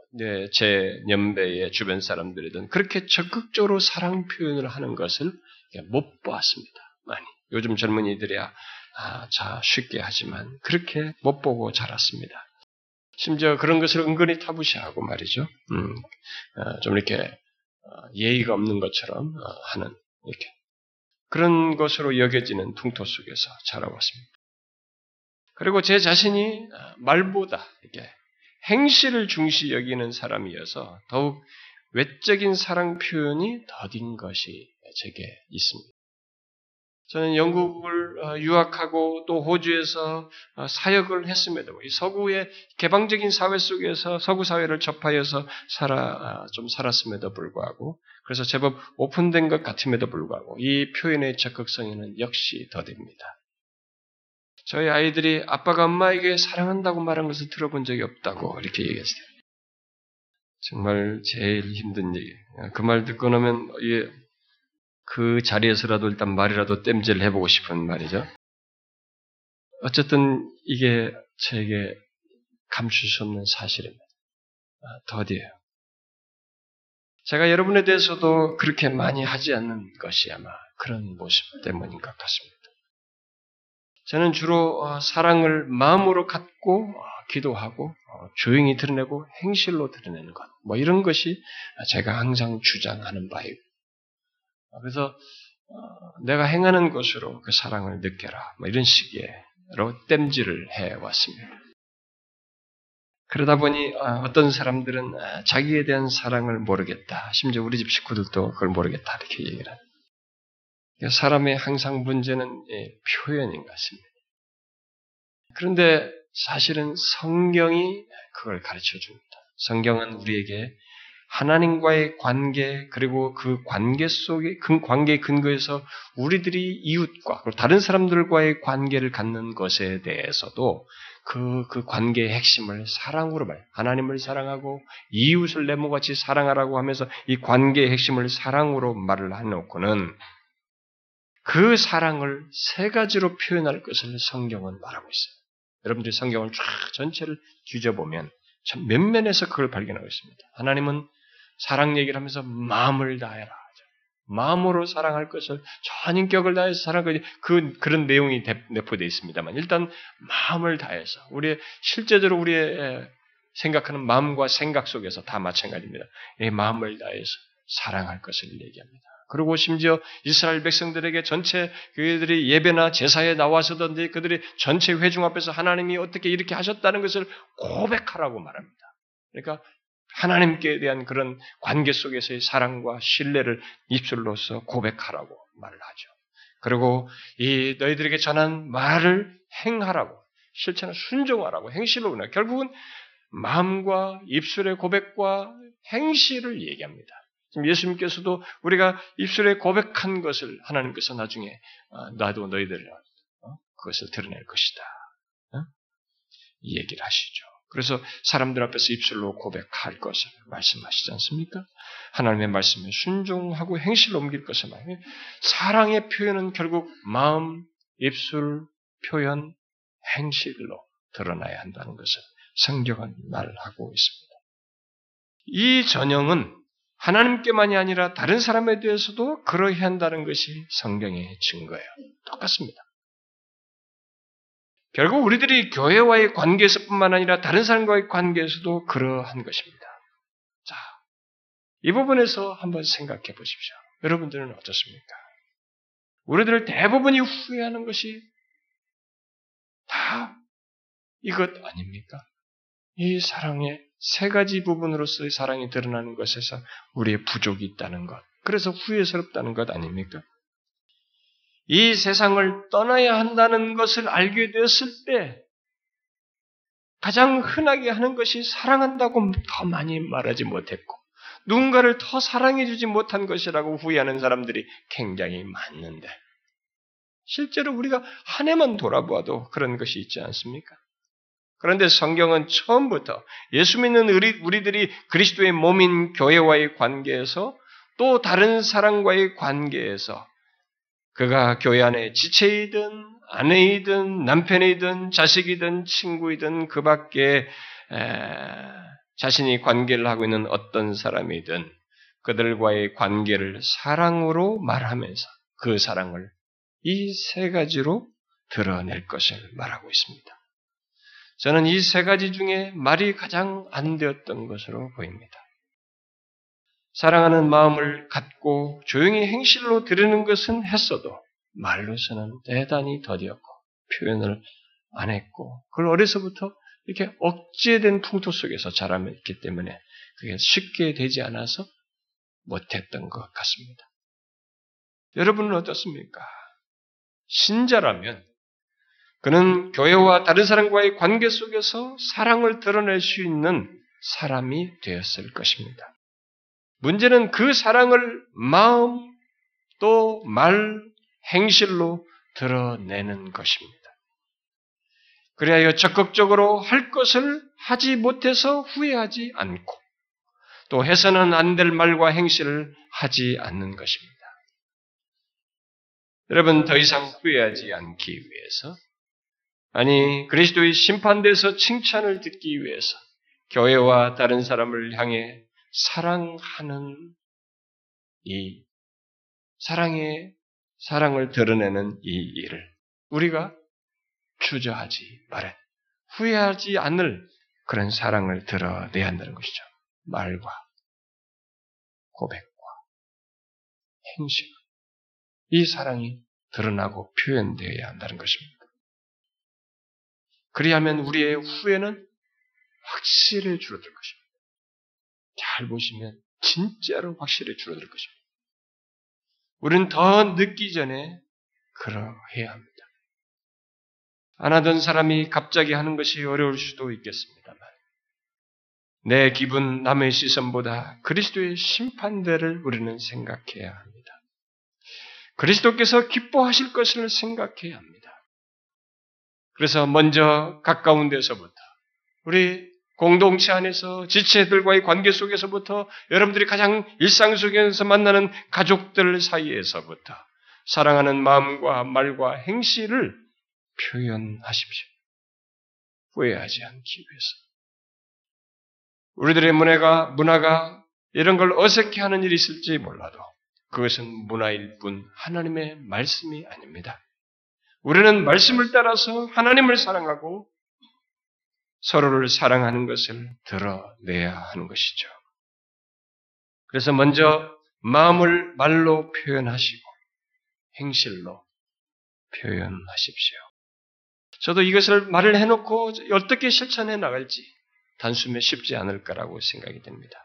제 연배의 주변 사람들이든 그렇게 적극적으로 사랑 표현을 하는 것을 못 보았습니다. 많이 요즘 젊은이들이야 아, 자 쉽게 하지만 그렇게 못 보고 자랐습니다. 심지어 그런 것을 은근히 타부시하고 말이죠. 음, 어, 좀 이렇게 어, 예의가 없는 것처럼 어, 하는 이렇게 그런 것으로 여겨지는 풍토 속에서 자라왔습니다. 그리고 제 자신이 말보다 이렇게 행실을 중시 여기는 사람이어서 더욱 외적인 사랑 표현이 더딘 것이 제게 있습니다. 저는 영국을 어, 유학하고 또 호주에서 어, 사역을 했음에도 이 서구의 개방적인 사회 속에서 서구 사회를 접하여서 살아 어, 좀 살았음에도 불구하고 그래서 제법 오픈된 것 같음에도 불구하고 이 표현의 적극성에는 역시 더딥니다. 저희 아이들이 아빠가 엄마에게 사랑한다고 말한 것을 들어본 적이 없다고 이렇게 얘기했어요. 정말 제일 힘든 얘기. 그 말 듣고 나면 그 자리에서라도 일단 말이라도 땜질 해보고 싶은 말이죠. 어쨌든 이게 저에게 감출 수 없는 사실입니다. 아, 더디에요. 제가 여러분에 대해서도 그렇게 많이 하지 않는 것이 아마 그런 모습 때문인 것 같습니다. 저는 주로 어, 사랑을 마음으로 갖고 어, 기도하고 어, 조용히 드러내고 행실로 드러내는 것, 뭐 이런 것이 제가 항상 주장하는 바예요. 그래서 내가 행하는 것으로 그 사랑을 느껴라, 뭐 이런 식의로 땜질을 해 왔습니다. 그러다 보니 어떤 사람들은 자기에 대한 사랑을 모르겠다. 심지어 우리 집 식구들도 그걸 모르겠다. 이렇게 얘기를 합니다. 사람의 항상 문제는 예, 표현인 것 같습니다. 그런데 사실은 성경이 그걸 가르쳐 줍니다. 성경은 우리에게 하나님과의 관계 그리고 그 관계 속에 그 관계 근거에서 우리들이 이웃과 그리고 다른 사람들과의 관계를 갖는 것에 대해서도 그, 그 관계의 핵심을 사랑으로 말, 하나님을 사랑하고 이웃을 내모같이 사랑하라고 하면서 이 관계의 핵심을 사랑으로 말을 해놓고는 그 사랑을 세 가지로 표현할 것을 성경은 말하고 있어요. 여러분들이 성경을 쫙 전체를 뒤져보면 참 면면에서 그걸 발견하고 있습니다. 하나님은 사랑 얘기를 하면서 마음을 다해라. 마음으로 사랑할 것을 전인격을 다해서 사랑할 것, 그, 그런 내용이 내포되어 있습니다만, 일단 마음을 다해서, 우리의, 실제적으로 우리의 생각하는 마음과 생각 속에서 다 마찬가지입니다. 이 마음을 다해서 사랑할 것을 얘기합니다. 그리고 심지어 이스라엘 백성들에게 전체 그들이 예배나 제사에 나와서든지 그들이 전체 회중 앞에서 하나님이 어떻게 이렇게 하셨다는 것을 고백하라고 말합니다. 그러니까 하나님께 대한 그런 관계 속에서의 사랑과 신뢰를 입술로서 고백하라고 말을 하죠. 그리고 이 너희들에게 전한 말을 행하라고 실체는 순종하라고 행실로 보내 결국은 마음과 입술의 고백과 행실을 얘기합니다. 지금 예수님께서도 우리가 입술에 고백한 것을 하나님께서 나중에 어, 나도 너희들 어, 그것을 드러낼 것이다. 어? 이 얘기를 하시죠. 그래서 사람들 앞에서 입술로 고백할 것을 말씀하시지 않습니까? 하나님의 말씀에 순종하고 행실로 옮길 것을 말해요. 사랑의 표현은 결국 마음, 입술, 표현, 행실로 드러나야 한다는 것을 성경은 말하고 있습니다. 이 전형은 하나님께만이 아니라 다른 사람에 대해서도 그러해야 한다는 것이 성경의 증거예요. 똑같습니다. 결국 우리들이 교회와의 관계에서뿐만 아니라 다른 사람과의 관계에서도 그러한 것입니다. 자, 이 부분에서 한번 생각해 보십시오. 여러분들은 어떻습니까? 우리들 대부분이 후회하는 것이 다 이것 아닙니까? 이 사랑의 세 가지 부분으로서의 사랑이 드러나는 것에서 우리의 부족이 있다는 것. 그래서 후회스럽다는 것 아닙니까? 이 세상을 떠나야 한다는 것을 알게 되었을 때 가장 흔하게 하는 것이 사랑한다고 더 많이 말하지 못했고 누군가를 더 사랑해주지 못한 것이라고 후회하는 사람들이 굉장히 많는데 실제로 우리가 한 해만 돌아보아도 그런 것이 있지 않습니까? 그런데 성경은 처음부터 예수 믿는 우리, 우리들이 그리스도의 몸인 교회와의 관계에서 또 다른 사람과의 관계에서 그가 교회 안에 지체이든 아내이든 남편이든 자식이든 친구이든 그 밖에 자신이 관계를 하고 있는 어떤 사람이든 그들과의 관계를 사랑으로 말하면서 그 사랑을 이 세 가지로 드러낼 것을 말하고 있습니다. 저는 이 세 가지 중에 말이 가장 안 되었던 것으로 보입니다. 사랑하는 마음을 갖고 조용히 행실로 들으는 것은 했어도 말로서는 대단히 더디었고 표현을 안 했고 그걸 어려서부터 이렇게 억제된 풍토 속에서 자라했기 때문에 그게 쉽게 되지 않아서 못했던 것 같습니다. 여러분은 어떻습니까? 신자라면 그는 교회와 다른 사람과의 관계 속에서 사랑을 드러낼 수 있는 사람이 되었을 것입니다. 문제는 그 사랑을 마음 또 말, 행실로 드러내는 것입니다. 그래야 적극적으로 할 것을 하지 못해서 후회하지 않고 또 해서는 안 될 말과 행실을 하지 않는 것입니다. 여러분 더 이상 후회하지 않기 위해서 아니 그리스도의 심판대에서 칭찬을 듣기 위해서 교회와 다른 사람을 향해 사랑하는 이 사랑의 사랑을 드러내는 이 일을 우리가 주저하지 말아 후회하지 않을 그런 사랑을 드러내야 한다는 것이죠. 말과 고백과 행실 이 사랑이 드러나고 표현되어야 한다는 것입니다. 그리하면 우리의 후회는 확실히 줄어들 것입니다. 잘 보시면 진짜로 확실히 줄어들 것입니다. 우리는 더 늦기 전에 그러해야 합니다. 안 하던 사람이 갑자기 하는 것이 어려울 수도 있겠습니다만, 내 기분, 남의 시선보다 그리스도의 심판대를 우리는 생각해야 합니다. 그리스도께서 기뻐하실 것을 생각해야 합니다. 그래서 먼저 가까운 데서부터 우리 공동체 안에서 지체들과의 관계 속에서부터 여러분들이 가장 일상 속에서 만나는 가족들 사이에서부터 사랑하는 마음과 말과 행실을 표현하십시오. 후회하지 않기 위해서. 우리들의 문화가, 문화가 이런 걸 어색해 하는 일이 있을지 몰라도 그것은 문화일 뿐 하나님의 말씀이 아닙니다. 우리는 말씀을 따라서 하나님을 사랑하고 서로를 사랑하는 것을 드러내야 하는 것이죠. 그래서 먼저 마음을 말로 표현하시고 행실로 표현하십시오. 저도 이것을 말을 해놓고 어떻게 실천해 나갈지 단숨에 쉽지 않을 거라고 생각이 됩니다.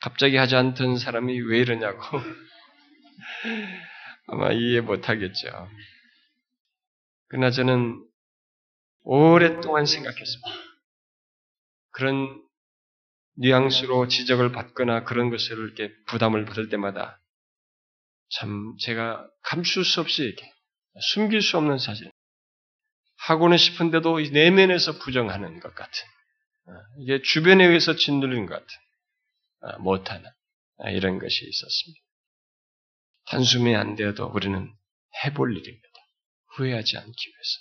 갑자기 하지 않던 사람이 왜 이러냐고 아마 이해 못하겠죠. 그러나 저는 오랫동안 생각했습니다. 그런 뉘앙스로 지적을 받거나 그런 것을 이렇게 부담을 받을 때마다 참 제가 감출 수 없이 이렇게 숨길 수 없는 사실. 하고는 싶은데도 내면에서 부정하는 것 같은 이게 주변에 의해서 짓누르는 것 같은, 아, 못하는, 아, 이런 것이 있었습니다. 한숨이 안 되어도 우리는 해볼 일입니다. 후회하지 않기 위해서.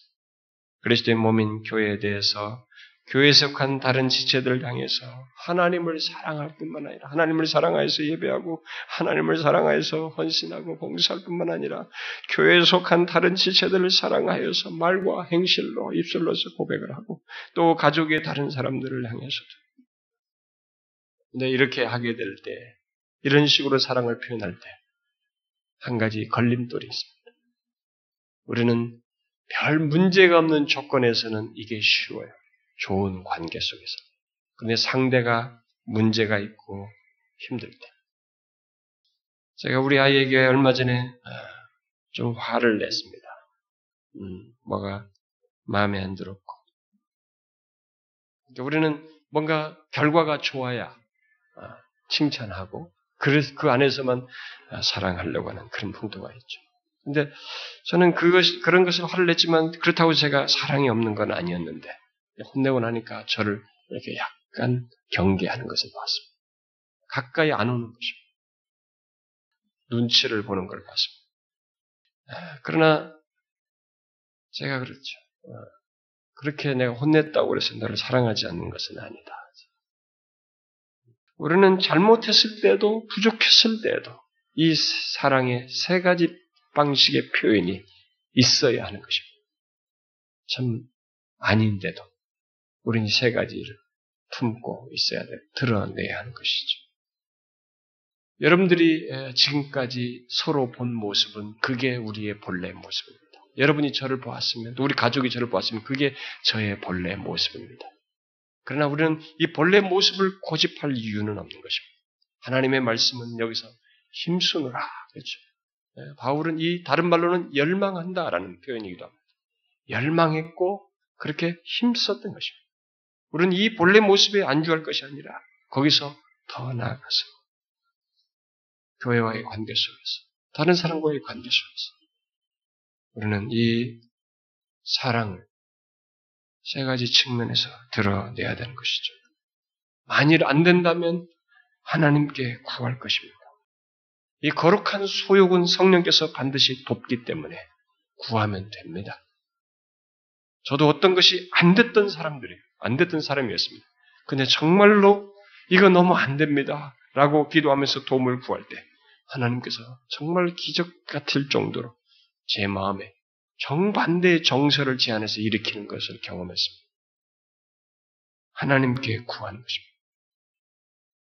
그리스도의 몸인 교회에 대해서 교회에 속한 다른 지체들을 향해서 하나님을 사랑할 뿐만 아니라 하나님을 사랑하여서 예배하고 하나님을 사랑하여서 헌신하고 봉사할 뿐만 아니라 교회에 속한 다른 지체들을 사랑하여서 말과 행실로 입술로서 고백을 하고 또 가족의 다른 사람들을 향해서도 근데 이렇게 하게 될 때 이런 식으로 사랑을 표현할 때 한 가지 걸림돌이 있습니다. 우리는 별 문제가 없는 조건에서는 이게 쉬워요. 좋은 관계 속에서. 그런데 상대가 문제가 있고 힘들 때. 제가 우리 아이에게 얼마 전에 아, 좀 화를 냈습니다. 음, 뭐가 마음에 안 들었고. 그러니까 우리는 뭔가 결과가 좋아야 아, 칭찬하고 그래서 그 안에서만 아, 사랑하려고 하는 그런 풍도가 있죠. 근데 저는 그것 그런 것을 화를 냈지만 그렇다고 제가 사랑이 없는 건 아니었는데 혼내고 나니까 저를 이렇게 약간 경계하는 것을 봤습니다. 가까이 안 오는 것입니다. 눈치를 보는 걸 봤습니다. 아, 그러나 제가 그렇죠. 어, 그렇게 내가 혼냈다고 해서 너를 사랑하지 않는 것은 아니다. 우리는 잘못했을 때도 부족했을 때도 이 사랑의 세 가지 방식의 표현이 있어야 하는 것입니다. 참 아닌데도 우리는 세 가지를 품고 있어야 돼, 드러내야 하는 것이죠. 여러분들이 지금까지 서로 본 모습은 그게 우리의 본래 모습입니다. 여러분이 저를 보았으면, 또 우리 가족이 저를 보았으면 그게 저의 본래 모습입니다. 그러나 우리는 이 본래 모습을 고집할 이유는 없는 것입니다. 하나님의 말씀은 여기서 힘쓰느라, 그렇죠. 바울은 이 다른 말로는 열망한다라는 표현이기도 합니다. 열망했고 그렇게 힘썼던 것입니다. 우리는 이 본래 모습에 안주할 것이 아니라 거기서 더 나아가서 교회와의 관계 속에서 다른 사람과의 관계 속에서 우리는 이 사랑을 세 가지 측면에서 드러내야 되는 것이죠. 만일 안 된다면 하나님께 구할 것입니다. 이 거룩한 소욕은 성령께서 반드시 돕기 때문에 구하면 됩니다. 저도 어떤 것이 안 됐던 사람들이에요. 안 됐던 사람이었습니다. 근데 정말로 이거 너무 안 됩니다. 라고 기도하면서 도움을 구할 때 하나님께서 정말 기적 같을 정도로 제 마음에 정반대의 정서를 제 안에서 일으키는 것을 경험했습니다. 하나님께 구하는 것입니다.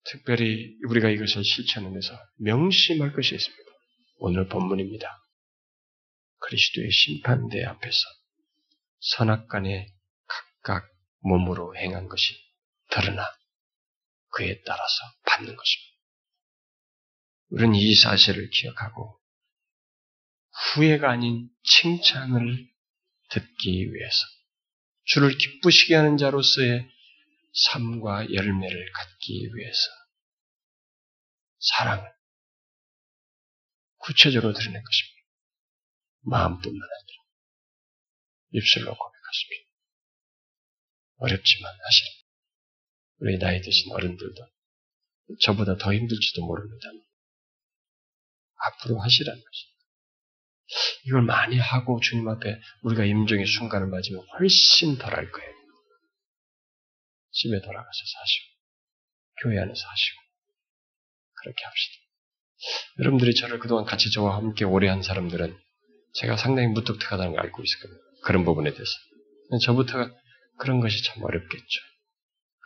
특별히 우리가 이것을 실천하면서 명심할 것이 있습니다. 오늘 본문입니다. 그리스도의 심판대 앞에서 선악간에 각각 몸으로 행한 것이 드러나 그에 따라서 받는 것입니다. 우리는 이 사실을 기억하고 후회가 아닌 칭찬을 듣기 위해서 주를 기쁘시게 하는 자로서의 삶과 열매를 갖기 위해서 사랑을 구체적으로 드리는 것입니다. 마음뿐만 아니라 입술로 고백하십시오. 어렵지만 사실 우리 나이 드신 어른들도 저보다 더 힘들지도 모릅니다. 앞으로 하시라는 것입니다. 이걸 많이 하고 주님 앞에 우리가 임종의 순간을 맞으면 훨씬 덜할 거예요. 집에 돌아가서 사시고 교회 안에서 하시고 그렇게 합시다. 여러분들이 저를 그동안 같이 저와 함께 오래 한 사람들은 제가 상당히 무뚝뚝하다는 걸 알고 있을 겁니다. 그런 부분에 대해서. 저부터가 그런 것이 참 어렵겠죠.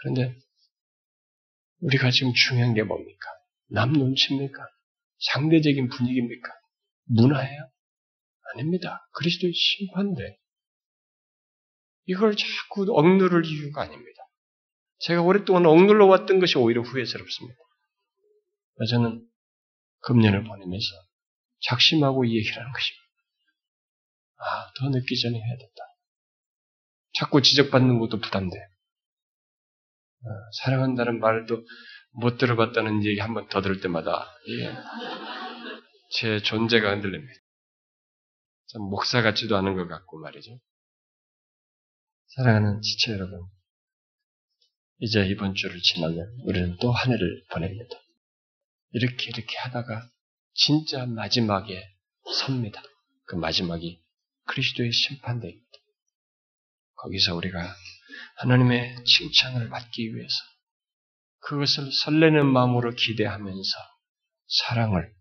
그런데 우리가 지금 중요한 게 뭡니까? 남 눈치입니까? 상대적인 분위기입니까? 문화예요? 아닙니다. 그리스도의 심판대. 이걸 자꾸 억누를 이유가 아닙니다. 제가 오랫동안 억눌러 왔던 것이 오히려 후회스럽습니다. 저는 금년을 보내면서 작심하고 이 얘기를 하는 것입니다. 아, 더 늦기 전에 해야 된다. 자꾸 지적받는 것도 부담돼. 어, 사랑한다는 말도 못 들어봤다는 얘기 한 번 더 들을 때마다 예, 제 존재가 흔들립니다. 참 목사 같지도 않은 것 같고 말이죠. 사랑하는 지체 여러분, 이제 이번 주를 지나면 우리는 또 한 해를 보냅니다. 이렇게 이렇게 하다가 진짜 마지막에 섭니다. 그 마지막이 그리스도의 심판대입니다. 거기서 우리가 하나님의 칭찬을 받기 위해서 그것을 설레는 마음으로 기대하면서 사랑을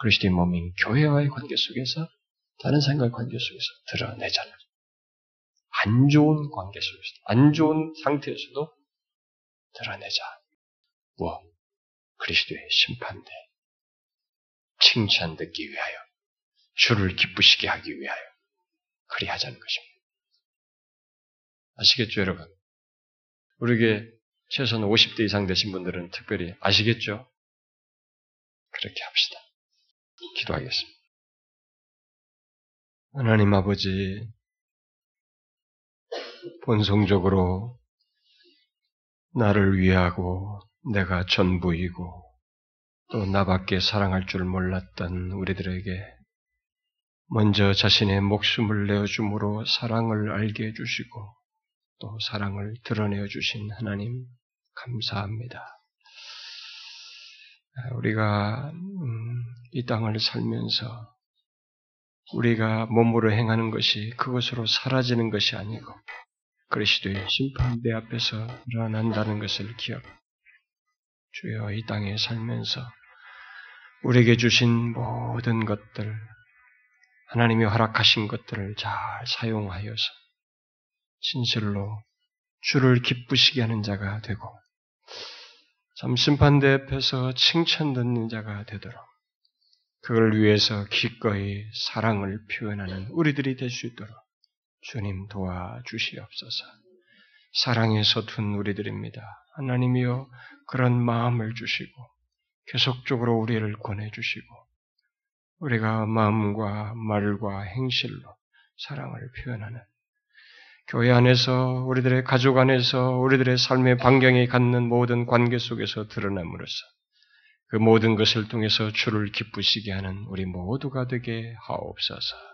그리스도의 몸인 교회와의 관계 속에서 다른 사람과의 관계 속에서 드러내잖아요. 안 좋은 관계 속에서, 안 좋은 상태에서도 드러내자. 뭐, 그리스도의 심판대. 칭찬 듣기 위하여, 주를 기쁘시게 하기 위하여, 그리하자는 것입니다. 아시겠죠, 여러분? 우리에게 최소한 50대 이상 되신 분들은 특별히 아시겠죠? 그렇게 합시다. 기도하겠습니다. 하나님 아버지, 본성적으로 나를 위하고 내가 전부이고 또 나밖에 사랑할 줄 몰랐던 우리들에게 먼저 자신의 목숨을 내어줌으로 사랑을 알게 해주시고 또 사랑을 드러내어 주신 하나님 감사합니다. 우리가 음, 이 땅을 살면서 우리가 몸으로 행하는 것이 그것으로 사라지는 것이 아니고 그리스도의 심판 대 앞에서 일어난다는 것을 기억. 주여 이 땅에 살면서 우리에게 주신 모든 것들, 하나님이 허락하신 것들을 잘 사용하여서 진실로 주를 기쁘시게 하는 자가 되고 참 심판대 앞에서 칭찬 듣는 자가 되도록 그걸 위해서 기꺼이 사랑을 표현하는 우리들이 될 수 있도록 주님 도와주시옵소서. 사랑에 서툰 우리들입니다. 하나님이여 그런 마음을 주시고 계속적으로 우리를 권해주시고 우리가 마음과 말과 행실로 사랑을 표현하는 교회 안에서 우리들의 가족 안에서 우리들의 삶의 반경에 갖는 모든 관계 속에서 드러남으로써 그 모든 것을 통해서 주를 기쁘시게 하는 우리 모두가 되게 하옵소서.